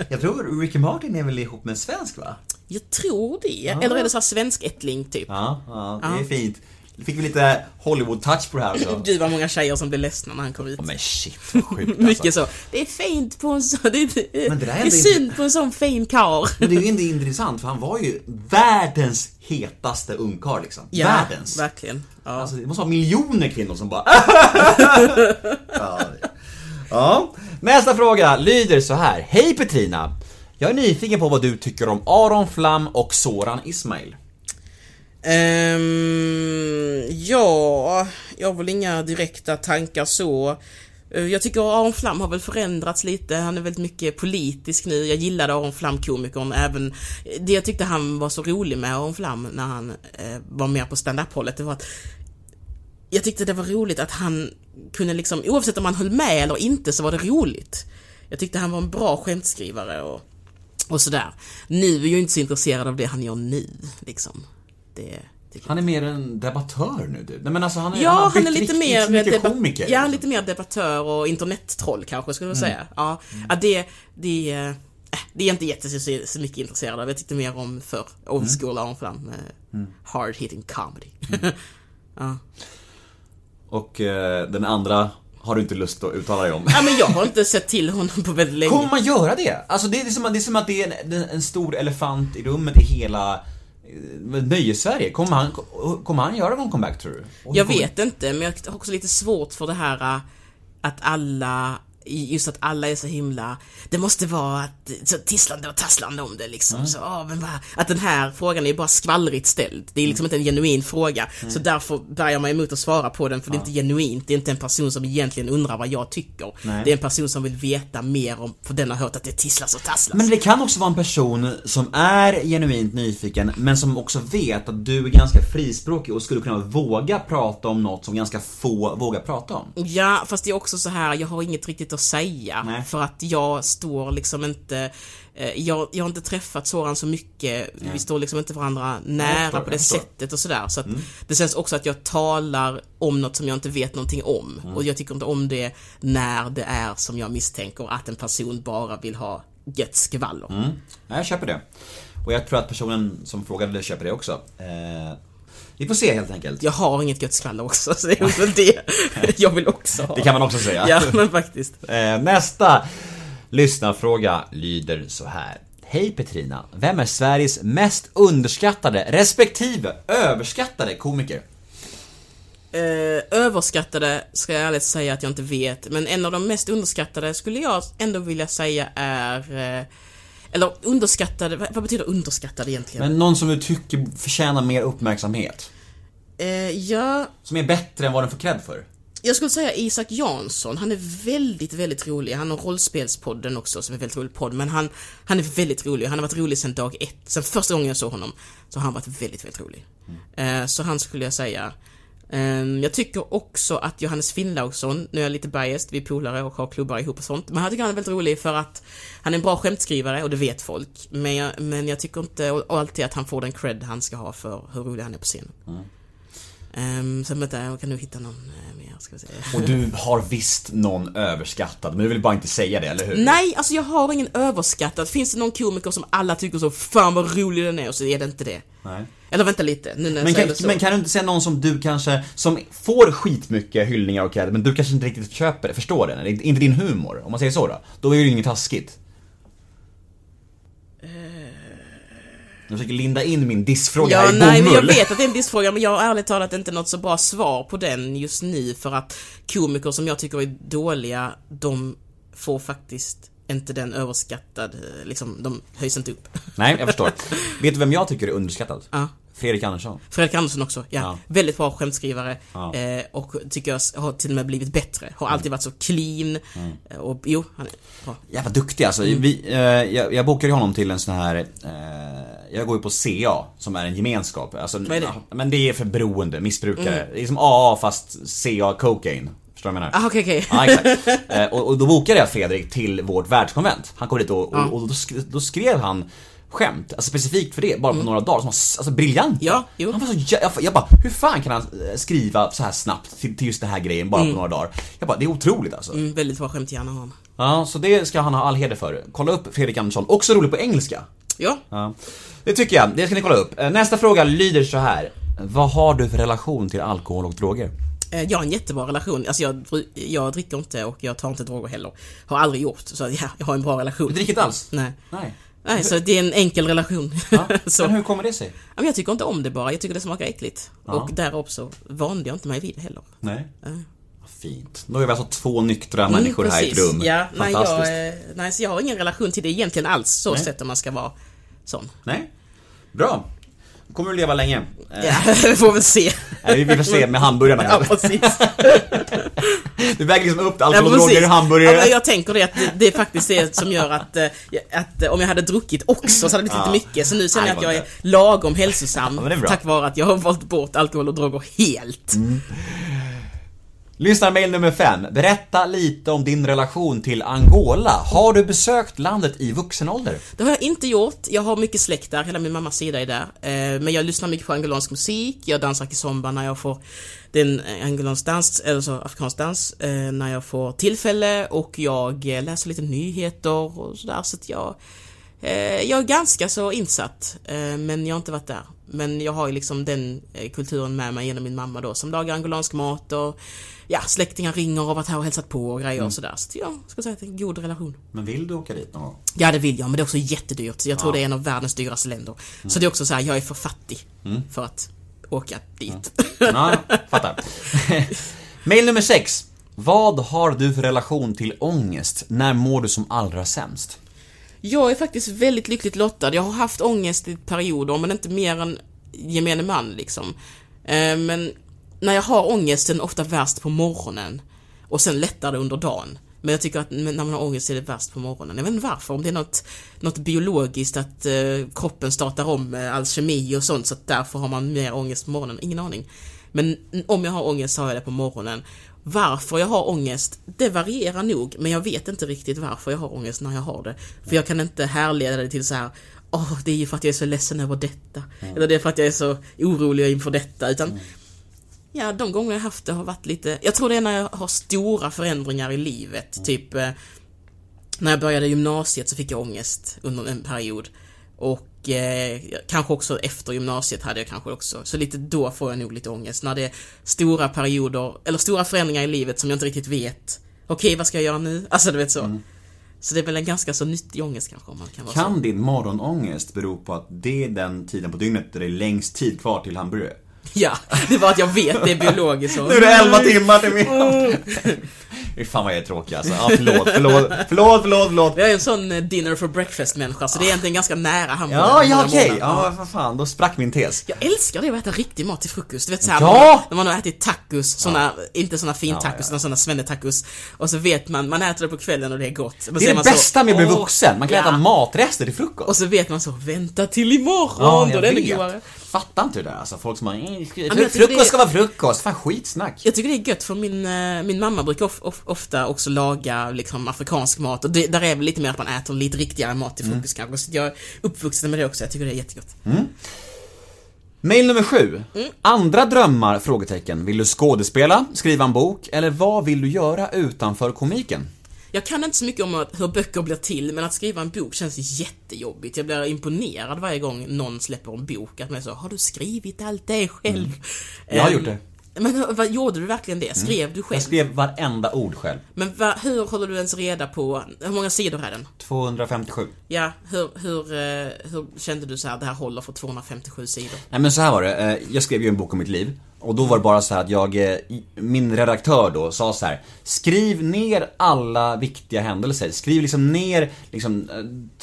Jag tror Ricky Martin är väl ihop med en svensk va? Jag tror det. Eller är det så här svensk-ättling typ? Ja, ja det är Ja. fint. Fick vi lite Hollywood-touch på det här också. Gud vad många tjejer som blev ledsna när han kom ut. Ja, men shit vad sjukt alltså. Mycket så. Det är fint på en sån... Det är, Men det där är det är synd på en sån fin karl. Men det är ju inte intressant för han var ju världens hetaste ungkarl liksom. Ja, världens. verkligen. Ja. Alltså det måste vara miljoner kvinnor som bara ja, ja. Nästa fråga lyder så här. Hej Petrina! Jag är nyfiken på vad du tycker om Aron Flam och Soran Ismail. Um, ja, jag har väl inga direkta tankar så. Eh, jag tycker Aron Flam har väl förändrats lite, han är väldigt mycket politisk nu. Jag gillade Aron Flam komikern även Det jag tyckte han var så rolig med Aron Flam när han eh, var med på stand-up-hållet, det var att jag tyckte det var roligt att han kunde liksom, oavsett om han höll med eller inte så var det roligt. Jag tyckte han var en bra skämtskrivare och, och sådär. Nu är jag inte så intresserad av det han gör nu, liksom. Det. Han är mer en debattör nu du. Nej men alltså han är, Ja, har han är lite mer... mycket komiker. Ja, liksom. lite mer debattör och internettroll kanske, skulle jag Mm. säga. Ja, ja det, det, eh, det är jag inte jätte så, så mycket intresserad av. Jag tyckte mer om för old Mm. school Aron Flam, med hard hitting comedy. Mm. ja. Och eh, den andra har du inte lust att uttala dig om. ja, men jag har inte sett till honom på väldigt länge. Kommer man göra det? Alltså det är som, att- det är som att det är en, en stor elefant i rummet i hela eh, Nöjes-Sverige. Kommer han, kommer han göra någon comeback tror du? Och Jag kommer- vet inte, men jag har också lite svårt för det här äh, att alla Just att alla är så himla Det måste vara att, så tisslande och tasslande om det liksom. Så, åh, men vad, Att den här frågan är bara skvallrigt ställd. Det är liksom inte en genuin fråga. Så därför börjar man emot att svara på den för det är inte genuint. Det är inte en person som egentligen undrar vad jag tycker. Nej. Det är en person som vill veta mer om, för den har hört att det tisslas och tasslas. Men det kan också vara en person som är genuint nyfiken men som också vet att du är ganska frispråkig och skulle kunna våga prata om något som ganska få vågar prata om. Ja, fast det är också så här, jag har inget riktigt att säga. Nej. För att jag står liksom inte... eh, Jag, jag har inte träffat Soran så mycket, vi står liksom inte varandra nära förstår, på det sättet och sådär. Så att det känns också att jag talar om något som jag inte vet någonting om. Och jag tycker inte om det när det är som jag misstänker, att en person bara vill ha gött skvaller. Ja, jag köper det. Och jag tror att personen som frågade köper det också. Eh, vi får se helt enkelt. Jag har inget gött skvaller också, så det är väl det jag vill också ha. Det kan man också säga. Ja, men faktiskt. Eh, nästa lyssnarfråga lyder så här. Hej Petrina, vem är Sveriges mest underskattade respektive överskattade komiker? Eh, överskattade ska jag ärligt säga att jag inte vet, men en av de mest underskattade skulle jag ändå vilja säga är... Eh, eller underskattade, vad, vad betyder underskattade egentligen? Men någon som du tycker förtjänar mer uppmärksamhet. eh, ja, Som är bättre än vad den får cred för. jag skulle säga Isak Jansson, han är väldigt, väldigt rolig. Han har Rollspelspodden också som är en väldigt rolig podd, men han, han är väldigt rolig. Han har varit rolig sedan dag ett. Sen första gången jag såg honom så har han varit väldigt, väldigt rolig. Eh, så han skulle jag säga. Ehm, jag tycker också att Johannes Finnlaugsson, nu är jag lite biased, vi är polare och har klubbar ihop och sånt, men han tycker han är väldigt rolig för att han är en bra skämtskrivare och det vet folk. Men jag, men jag tycker inte alltid att han får den cred han ska ha för hur rolig han är på scenen. Um, sen vänta, jag kan nu hitta någon eh, mer, ska vi se. Och du har visst någon överskattad, men du vill bara inte säga det, eller hur? Nej, alltså jag har ingen överskattad. Finns det någon komiker som alla tycker så, fan vad rolig den är, och så är det inte det. Nej. Eller vänta lite, nu när jag Men säger kan, det så. men kan du inte säga någon som du kanske, som får skitmycket hyllningar och cred, men du kanske inte riktigt köper det, förstår den? Eller inte din humor, om man säger så då. Då är det ju inget taskigt. Jag försöker linda in min dissfråga Ja, här i nej, men jag bomull. vet att det är en dissfråga, men jag har ärligt talat inte något så bra svar på den just nu, för att komiker som jag tycker är dåliga, de får faktiskt inte den överskattad, eh, liksom, de höjs inte upp. Nej, jag förstår. vet du vem jag tycker är underskattad? Ja. Fredrik Andersson. Fredrik Andersson också, ja. Ja. Väldigt bra skämtskrivare. Ja. Eh, och tycker jag har till och med blivit bättre. Har alltid varit så clean. Mm. Eh, Och jo, han är bra. Jävla duktig alltså. Mm. Vi, eh, jag, jag bokade honom till en sån här, eh, jag går ju på CA, som är en gemenskap. Alltså, Vad är det? Mm. Men det är för beroende, missbrukare. Det är som AA fast CA cocaine. Förstår du vad jag menar? Ah, okej, okej. Ja, exakt. Eh, och, och då bokade jag Fredrik till vårt världskonvent. Han kom dit och, och, och då skrev han skämt, alltså specifikt för det, bara på några dagar, som var alltså briljanta. Mm. Ja, jo. Han var så jag, jag bara, hur fan kan han eh, skriva så här snabbt till, till just den här grejen bara på några dagar? Jag bara, det är otroligt alltså. Mm, väldigt bra skämthjärna har han. Ja, så det ska han ha all heder för. Kolla upp Fredrik Andersson, också rolig på engelska. Ja, Ja. Det tycker jag, det ska ni kolla upp. Eh, Nästa fråga lyder så här. Vad har du för relation till alkohol och droger? eh, jag har en jättebra relation. Alltså jag, jag dricker inte och jag tar inte droger heller. Har aldrig gjort, så ja, jag har en bra relation. Du dricker inte alls? Nej. Nej. Nej, så det är en enkel relation. Ja. så. Men hur kommer det sig? Ja, jag tycker inte om det bara, jag tycker det smakar äckligt. Ja. Och därav så vande jag inte mig vid det heller. Nej. Nej. Vad Fint. Då är vi alltså två nyktra människor här i ett rum. Mm, Ja, nej, Fantastiskt. jag, eh, nej, så jag har ingen relation till det egentligen alls, så Nej. sett om man ska vara sån. Nej. Bra. Kommer du leva länge. Ja, vi får väl se. nej, vi får se med hamburgarna. Ja, precis. Du väger liksom upp Ja, alkohol, droger, precis. Ja, hamburgare. men jag tänker det att det, det är faktiskt det som gör att, eh, att eh, om jag hade druckit också så hade det blivit Ja. lite mycket. Så nu känner jag att jag är lagom hälsosam Ja, tack vare att jag har valt bort alkohol och droger helt. Lyssnarmail nummer 5. Berätta lite om din relation till Angola. Har du besökt landet i vuxen ålder? Det har jag inte gjort. Jag har mycket släkt där, hela min mammas sida är där. Eh, men jag lyssnar mycket på angolansk musik, jag dansar kizomba när jag får den eh, angolansk dans, eller så afrikansk dans, när jag får tillfälle och jag läser lite nyheter och sådär så att jag jag är ganska så insatt, eh, men jag har inte varit där. Men jag har ju liksom den eh, kulturen med mig genom min mamma då som lagar angolansk mat och ja, släktingar ringer och har varit här och hälsat på och grejer och sådär. Så jag ska säga att det är en god relation. Men vill du åka dit någon gång? Ja, det vill jag, men det är också jättedyrt. Jag tror Ja. det är en av världens dyraste länder. Så det är också så här, jag är för fattig för att åka dit. Ja, fattar. Mail nummer sex. Vad har du för relation till ångest? När mår du som allra sämst? Jag är faktiskt väldigt lyckligt lottad. Jag har haft ångest i perioder, men inte mer än gemene man liksom. Eh, men när jag har ångest är ofta värst på morgonen. Och sen lättare under dagen. Men jag tycker att när man har ångest är det värst på morgonen. Jag vet inte varför, om det är något, något biologiskt att eh, kroppen startar om med all kemi och sånt så att därför har man mer ångest på morgonen. Ingen aning. Men om jag har ångest så har jag det på morgonen. Varför jag har ångest, det varierar nog, men jag vet inte riktigt varför jag har ångest när jag har det. För jag kan inte härleda det till så här. Åh, det är ju för att jag är så ledsen över detta. Eller det är för att jag är så orolig inför detta. Utan Ja, de gånger jag haft det har varit lite... Jag tror det är när jag har stora förändringar i livet. Typ... Eh, när jag började gymnasiet så fick jag ångest under en period. Och eh, kanske också efter gymnasiet hade jag kanske också. Så lite då får jag nog lite ångest. När det är stora perioder, eller stora förändringar i livet som jag inte riktigt vet. Okej, vad ska jag göra nu? Alltså, du vet så. Så det är väl en ganska så nyttig ångest kanske, om man kan vara så. Kan din morgonångest bero på att det är den tiden på dygnet där det är längst tid kvar till hamburgare? Ja, det är bara att jag vet, det är biologiskt så. Nu är det 11 timmar till min Fy fan vad jag är tråkig alltså. Ja, förlåt, förlåt, förlåt, förlåt, förlåt. Jag är en sån eh, dinner for breakfast människa, så det är egentligen ganska nära hamburgare. Ja, ja okej. morgonen. Ja, vad fan, då sprack min tes. Jag älskar det att äta riktig mat till frukost. Du vet såhär, Ja! när man har ätit tacos, såna, inte såna fin Ja, tacos, ja. utan såna svennetacos. Och så vet man, man äter det på kvällen och det är gott. Men Det är det man så, bästa med att bli "Åh, vuxen. Man kan ja." äta matrester till frukost. Och så vet man så, vänta till imorgon, Ja, då är det ännu godare. Fattar inte det där alltså. Folk som har... "Eh, men jag tycker Frukost det- ska vara frukost. Fan skitsnack. Jag tycker det är gött för min, eh, min mamma brukar of, of, ofta också laga liksom afrikansk mat och det, där är väl lite mer att man äter lite riktigare mat till Mm. frukost kanske. Så jag är uppvuxen med det också, jag tycker det är jättegott. Mail nummer sju. Mm. Andra drömmar? Frågetecken. Vill du skådespela, skriva en bok eller vad vill du göra utanför komiken? Jag kan inte så mycket om att- hur böcker blir till, men att skriva en bok känns jättejobbigt. Jag blir imponerad varje gång någon släpper en bok. Att man så, har du skrivit allt det själv? Jag har Ehm, gjort det. Men vad, gjorde du verkligen det? Skrev du själv? Jag skrev varenda ord själv. Men va, hur håller du ens reda på, hur många sidor är den? 257. Ja, hur, hur, eh, hur kände du så här, det här håller för 257 sidor? Nej men så här var det, eh, jag skrev ju en bok om mitt liv. Och då var det bara så här att jag, eh, min redaktör då sa så här: Skriv ner alla viktiga händelser, skriv liksom ner liksom,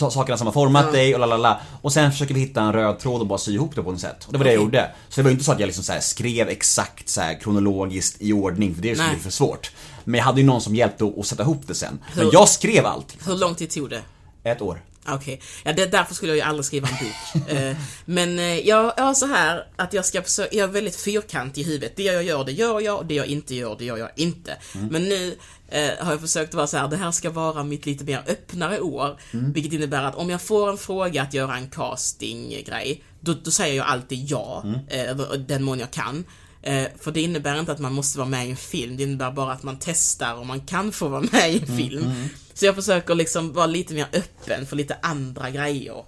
eh, sakerna som har format dig och lalala. Och sen försöker vi hitta en röd tråd och bara sy ihop det på något sätt. Och det var det jag gjorde. Så det var ju inte så att jag liksom så skrev exakt så kronologiskt i ordning, för det skulle bli för svårt. Men jag hade ju någon som hjälpte att att sätta ihop det sen. Men Hur- jag skrev allt. Hur lång tid tog det? Ett år. Okej, ja det, därför skulle jag ju aldrig skriva en bok. eh, men eh, jag, jag har så här att jag ska försöka, jag är väldigt fyrkantig i huvudet. Det jag gör, det gör jag, och det jag inte gör, det gör jag inte. Men nu eh, har jag försökt vara så här, det här ska vara mitt lite mer öppnare år. Vilket innebär att om jag får en fråga att göra en castinggrej, då, då säger jag alltid ja, eh, eller den mån jag kan. Eh, för det innebär inte att man måste vara med i en film, det innebär bara att man testar om man kan få vara med i en film. Så jag försöker liksom vara lite mer öppen för lite andra grejer.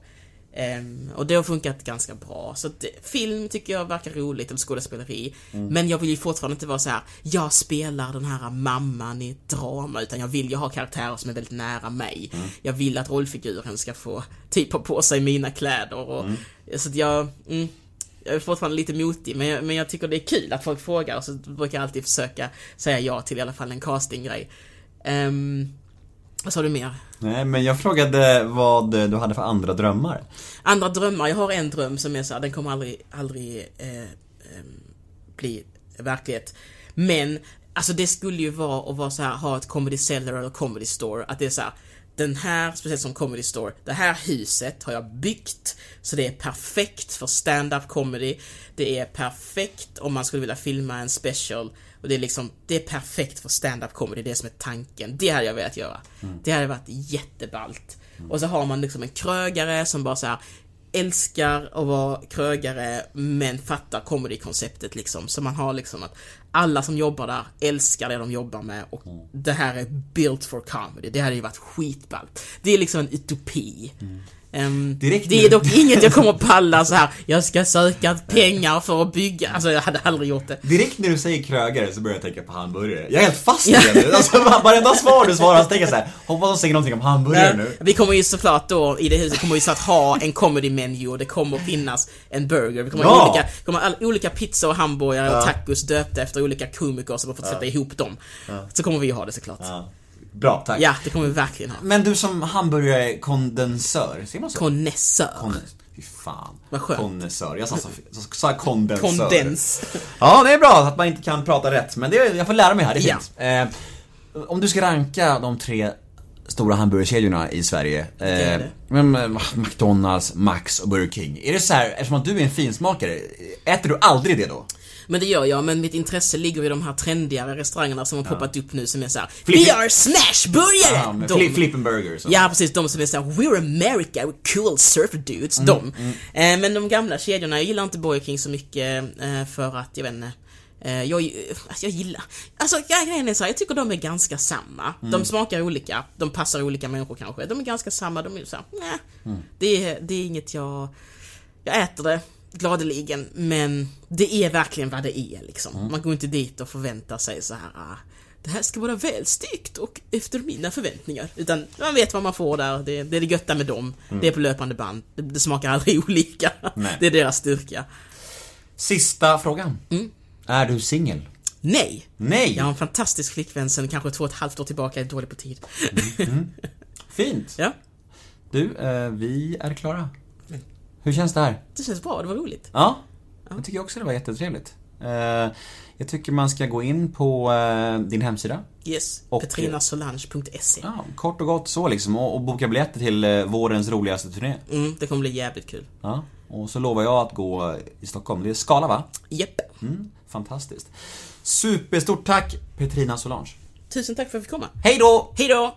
Ehm, och det har funkat ganska bra. Så att, eh, film tycker jag verkar roligt, eller skådespeleri. Men jag vill ju fortfarande inte vara så här. jag spelar den här mamman i ett drama, utan jag vill ju ha karaktärer som är väldigt nära mig. Jag vill att rollfiguren ska få typ ha på sig mina kläder och så att jag, mm, jag är fortfarande lite motig, men jag, men jag tycker det är kul att folk frågar och så brukar jag alltid försöka säga ja till i alla fall en castinggrej. Um, vad sa du mer? Nej men jag frågade vad du hade för andra drömmar. Andra drömmar, jag har en dröm som är så här, den kommer aldrig, aldrig eh, eh, bli verklighet. Men, alltså det skulle ju vara att vara så här, ha ett comedy cellar eller comedy store, att det är så här, den här, speciellt som comedy store, det här huset har jag byggt så det är perfekt för stand-up comedy. Det är perfekt om man skulle vilja filma en special och det är liksom, det är perfekt för stand-up comedy, det är som är tanken. Det hade jag velat göra. Det hade varit jätteballt. Och så har man liksom en krögare som bara så här älskar att vara krögare men fattar comedy-konceptet liksom. Så man har liksom att alla som jobbar där älskar det de jobbar med och det här är built for comedy. Det hade ju varit skitballt. Det är liksom en utopi. Ehm, Direkt det är dock inget jag kommer palla så här. jag ska söka pengar för att bygga. Alltså jag hade aldrig gjort det. Direkt när du säger krögare så börjar jag tänka på hamburgare. Jag är helt fast i det nu. Alltså varenda svar du svarar så tänker jag så här, hoppas de säger någonting om hamburgare nu. Vi kommer ju såklart då, i det huset, kommer ju så att ha en comedy menu och det kommer att finnas en burger. Vi kommer Ja. ha olika, kommer all, olika pizza och hamburgare och tacos döpta efter olika komiker som har fått sätta ihop dem. Så kommer vi ju ha det såklart. Ja, Ja. Bra, tack. det kommer vi verkligen ha. Men du som hamburgare-kondensör, ser man så? Konnässör. Kondens. Fy fan. Vad skönt. Kondensör. Jag sa, så, så, sa kondensör. Kondens. Ja, det är bra att man inte kan prata rätt, men det, jag får lära mig här, det är Ja. fint. Eh, om du ska ranka de tre stora hamburgerkedjorna i Sverige. Eh, det? men, eh, McDonalds, Max och Burger King. Är det så här, eftersom att du är en finsmakare, äter du aldrig det då? Men det gör jag, men mitt intresse ligger i de här trendigare restaurangerna som har poppat upp nu som är såhär Flippy- We are smashburgare! Ja, fli, Flippen Burgers. Ja, precis. De som är såhär We're America, we're cool surfer dudes. Mm, de. Eh, men de gamla kedjorna, jag gillar inte Burger King så mycket eh, för att, jag vet inte. Eh, jag, alltså, jag gillar... Alltså grejen är så här, jag tycker de är ganska samma. Mm. De smakar olika, de passar olika människor kanske. De är ganska samma, de är såhär, nej. Mm. Det, är, det är inget jag... Jag äter det gladeligen, men det är verkligen vad det är liksom. Mm. Man går inte dit och förväntar sig så här. ah, Det här ska vara välstyckt och efter mina förväntningar. Utan man vet vad man får där. Det, det är det götta med dem. Det är på löpande band. Det, det smakar aldrig olika. Mm. Nej. Det är deras styrka. Sista frågan. Mm. Är du singel? Nej! Nej! Jag har en fantastisk flickvän sen kanske två och ett halvt år tillbaka, jag är dålig på tid. Fint. Ja, Du, eh, vi är klara. Hur känns det här? det känns bra, det var roligt. Ja, jag tycker också det var jättetrevligt. Eh, jag tycker man ska gå in på eh, din hemsida. Yes, petrinasolange.se. Ja, kort och gott så liksom. Och, och boka biljetter till eh, vårens roligaste turné. Mm, det kommer bli jävligt kul. Ja. Och så lovar jag att gå i Stockholm. Det är Skala va? Japp. Mm, fantastiskt. Superstort tack Petrina Solange. Tusen tack för att jag fick komma. Hej då! Hej då!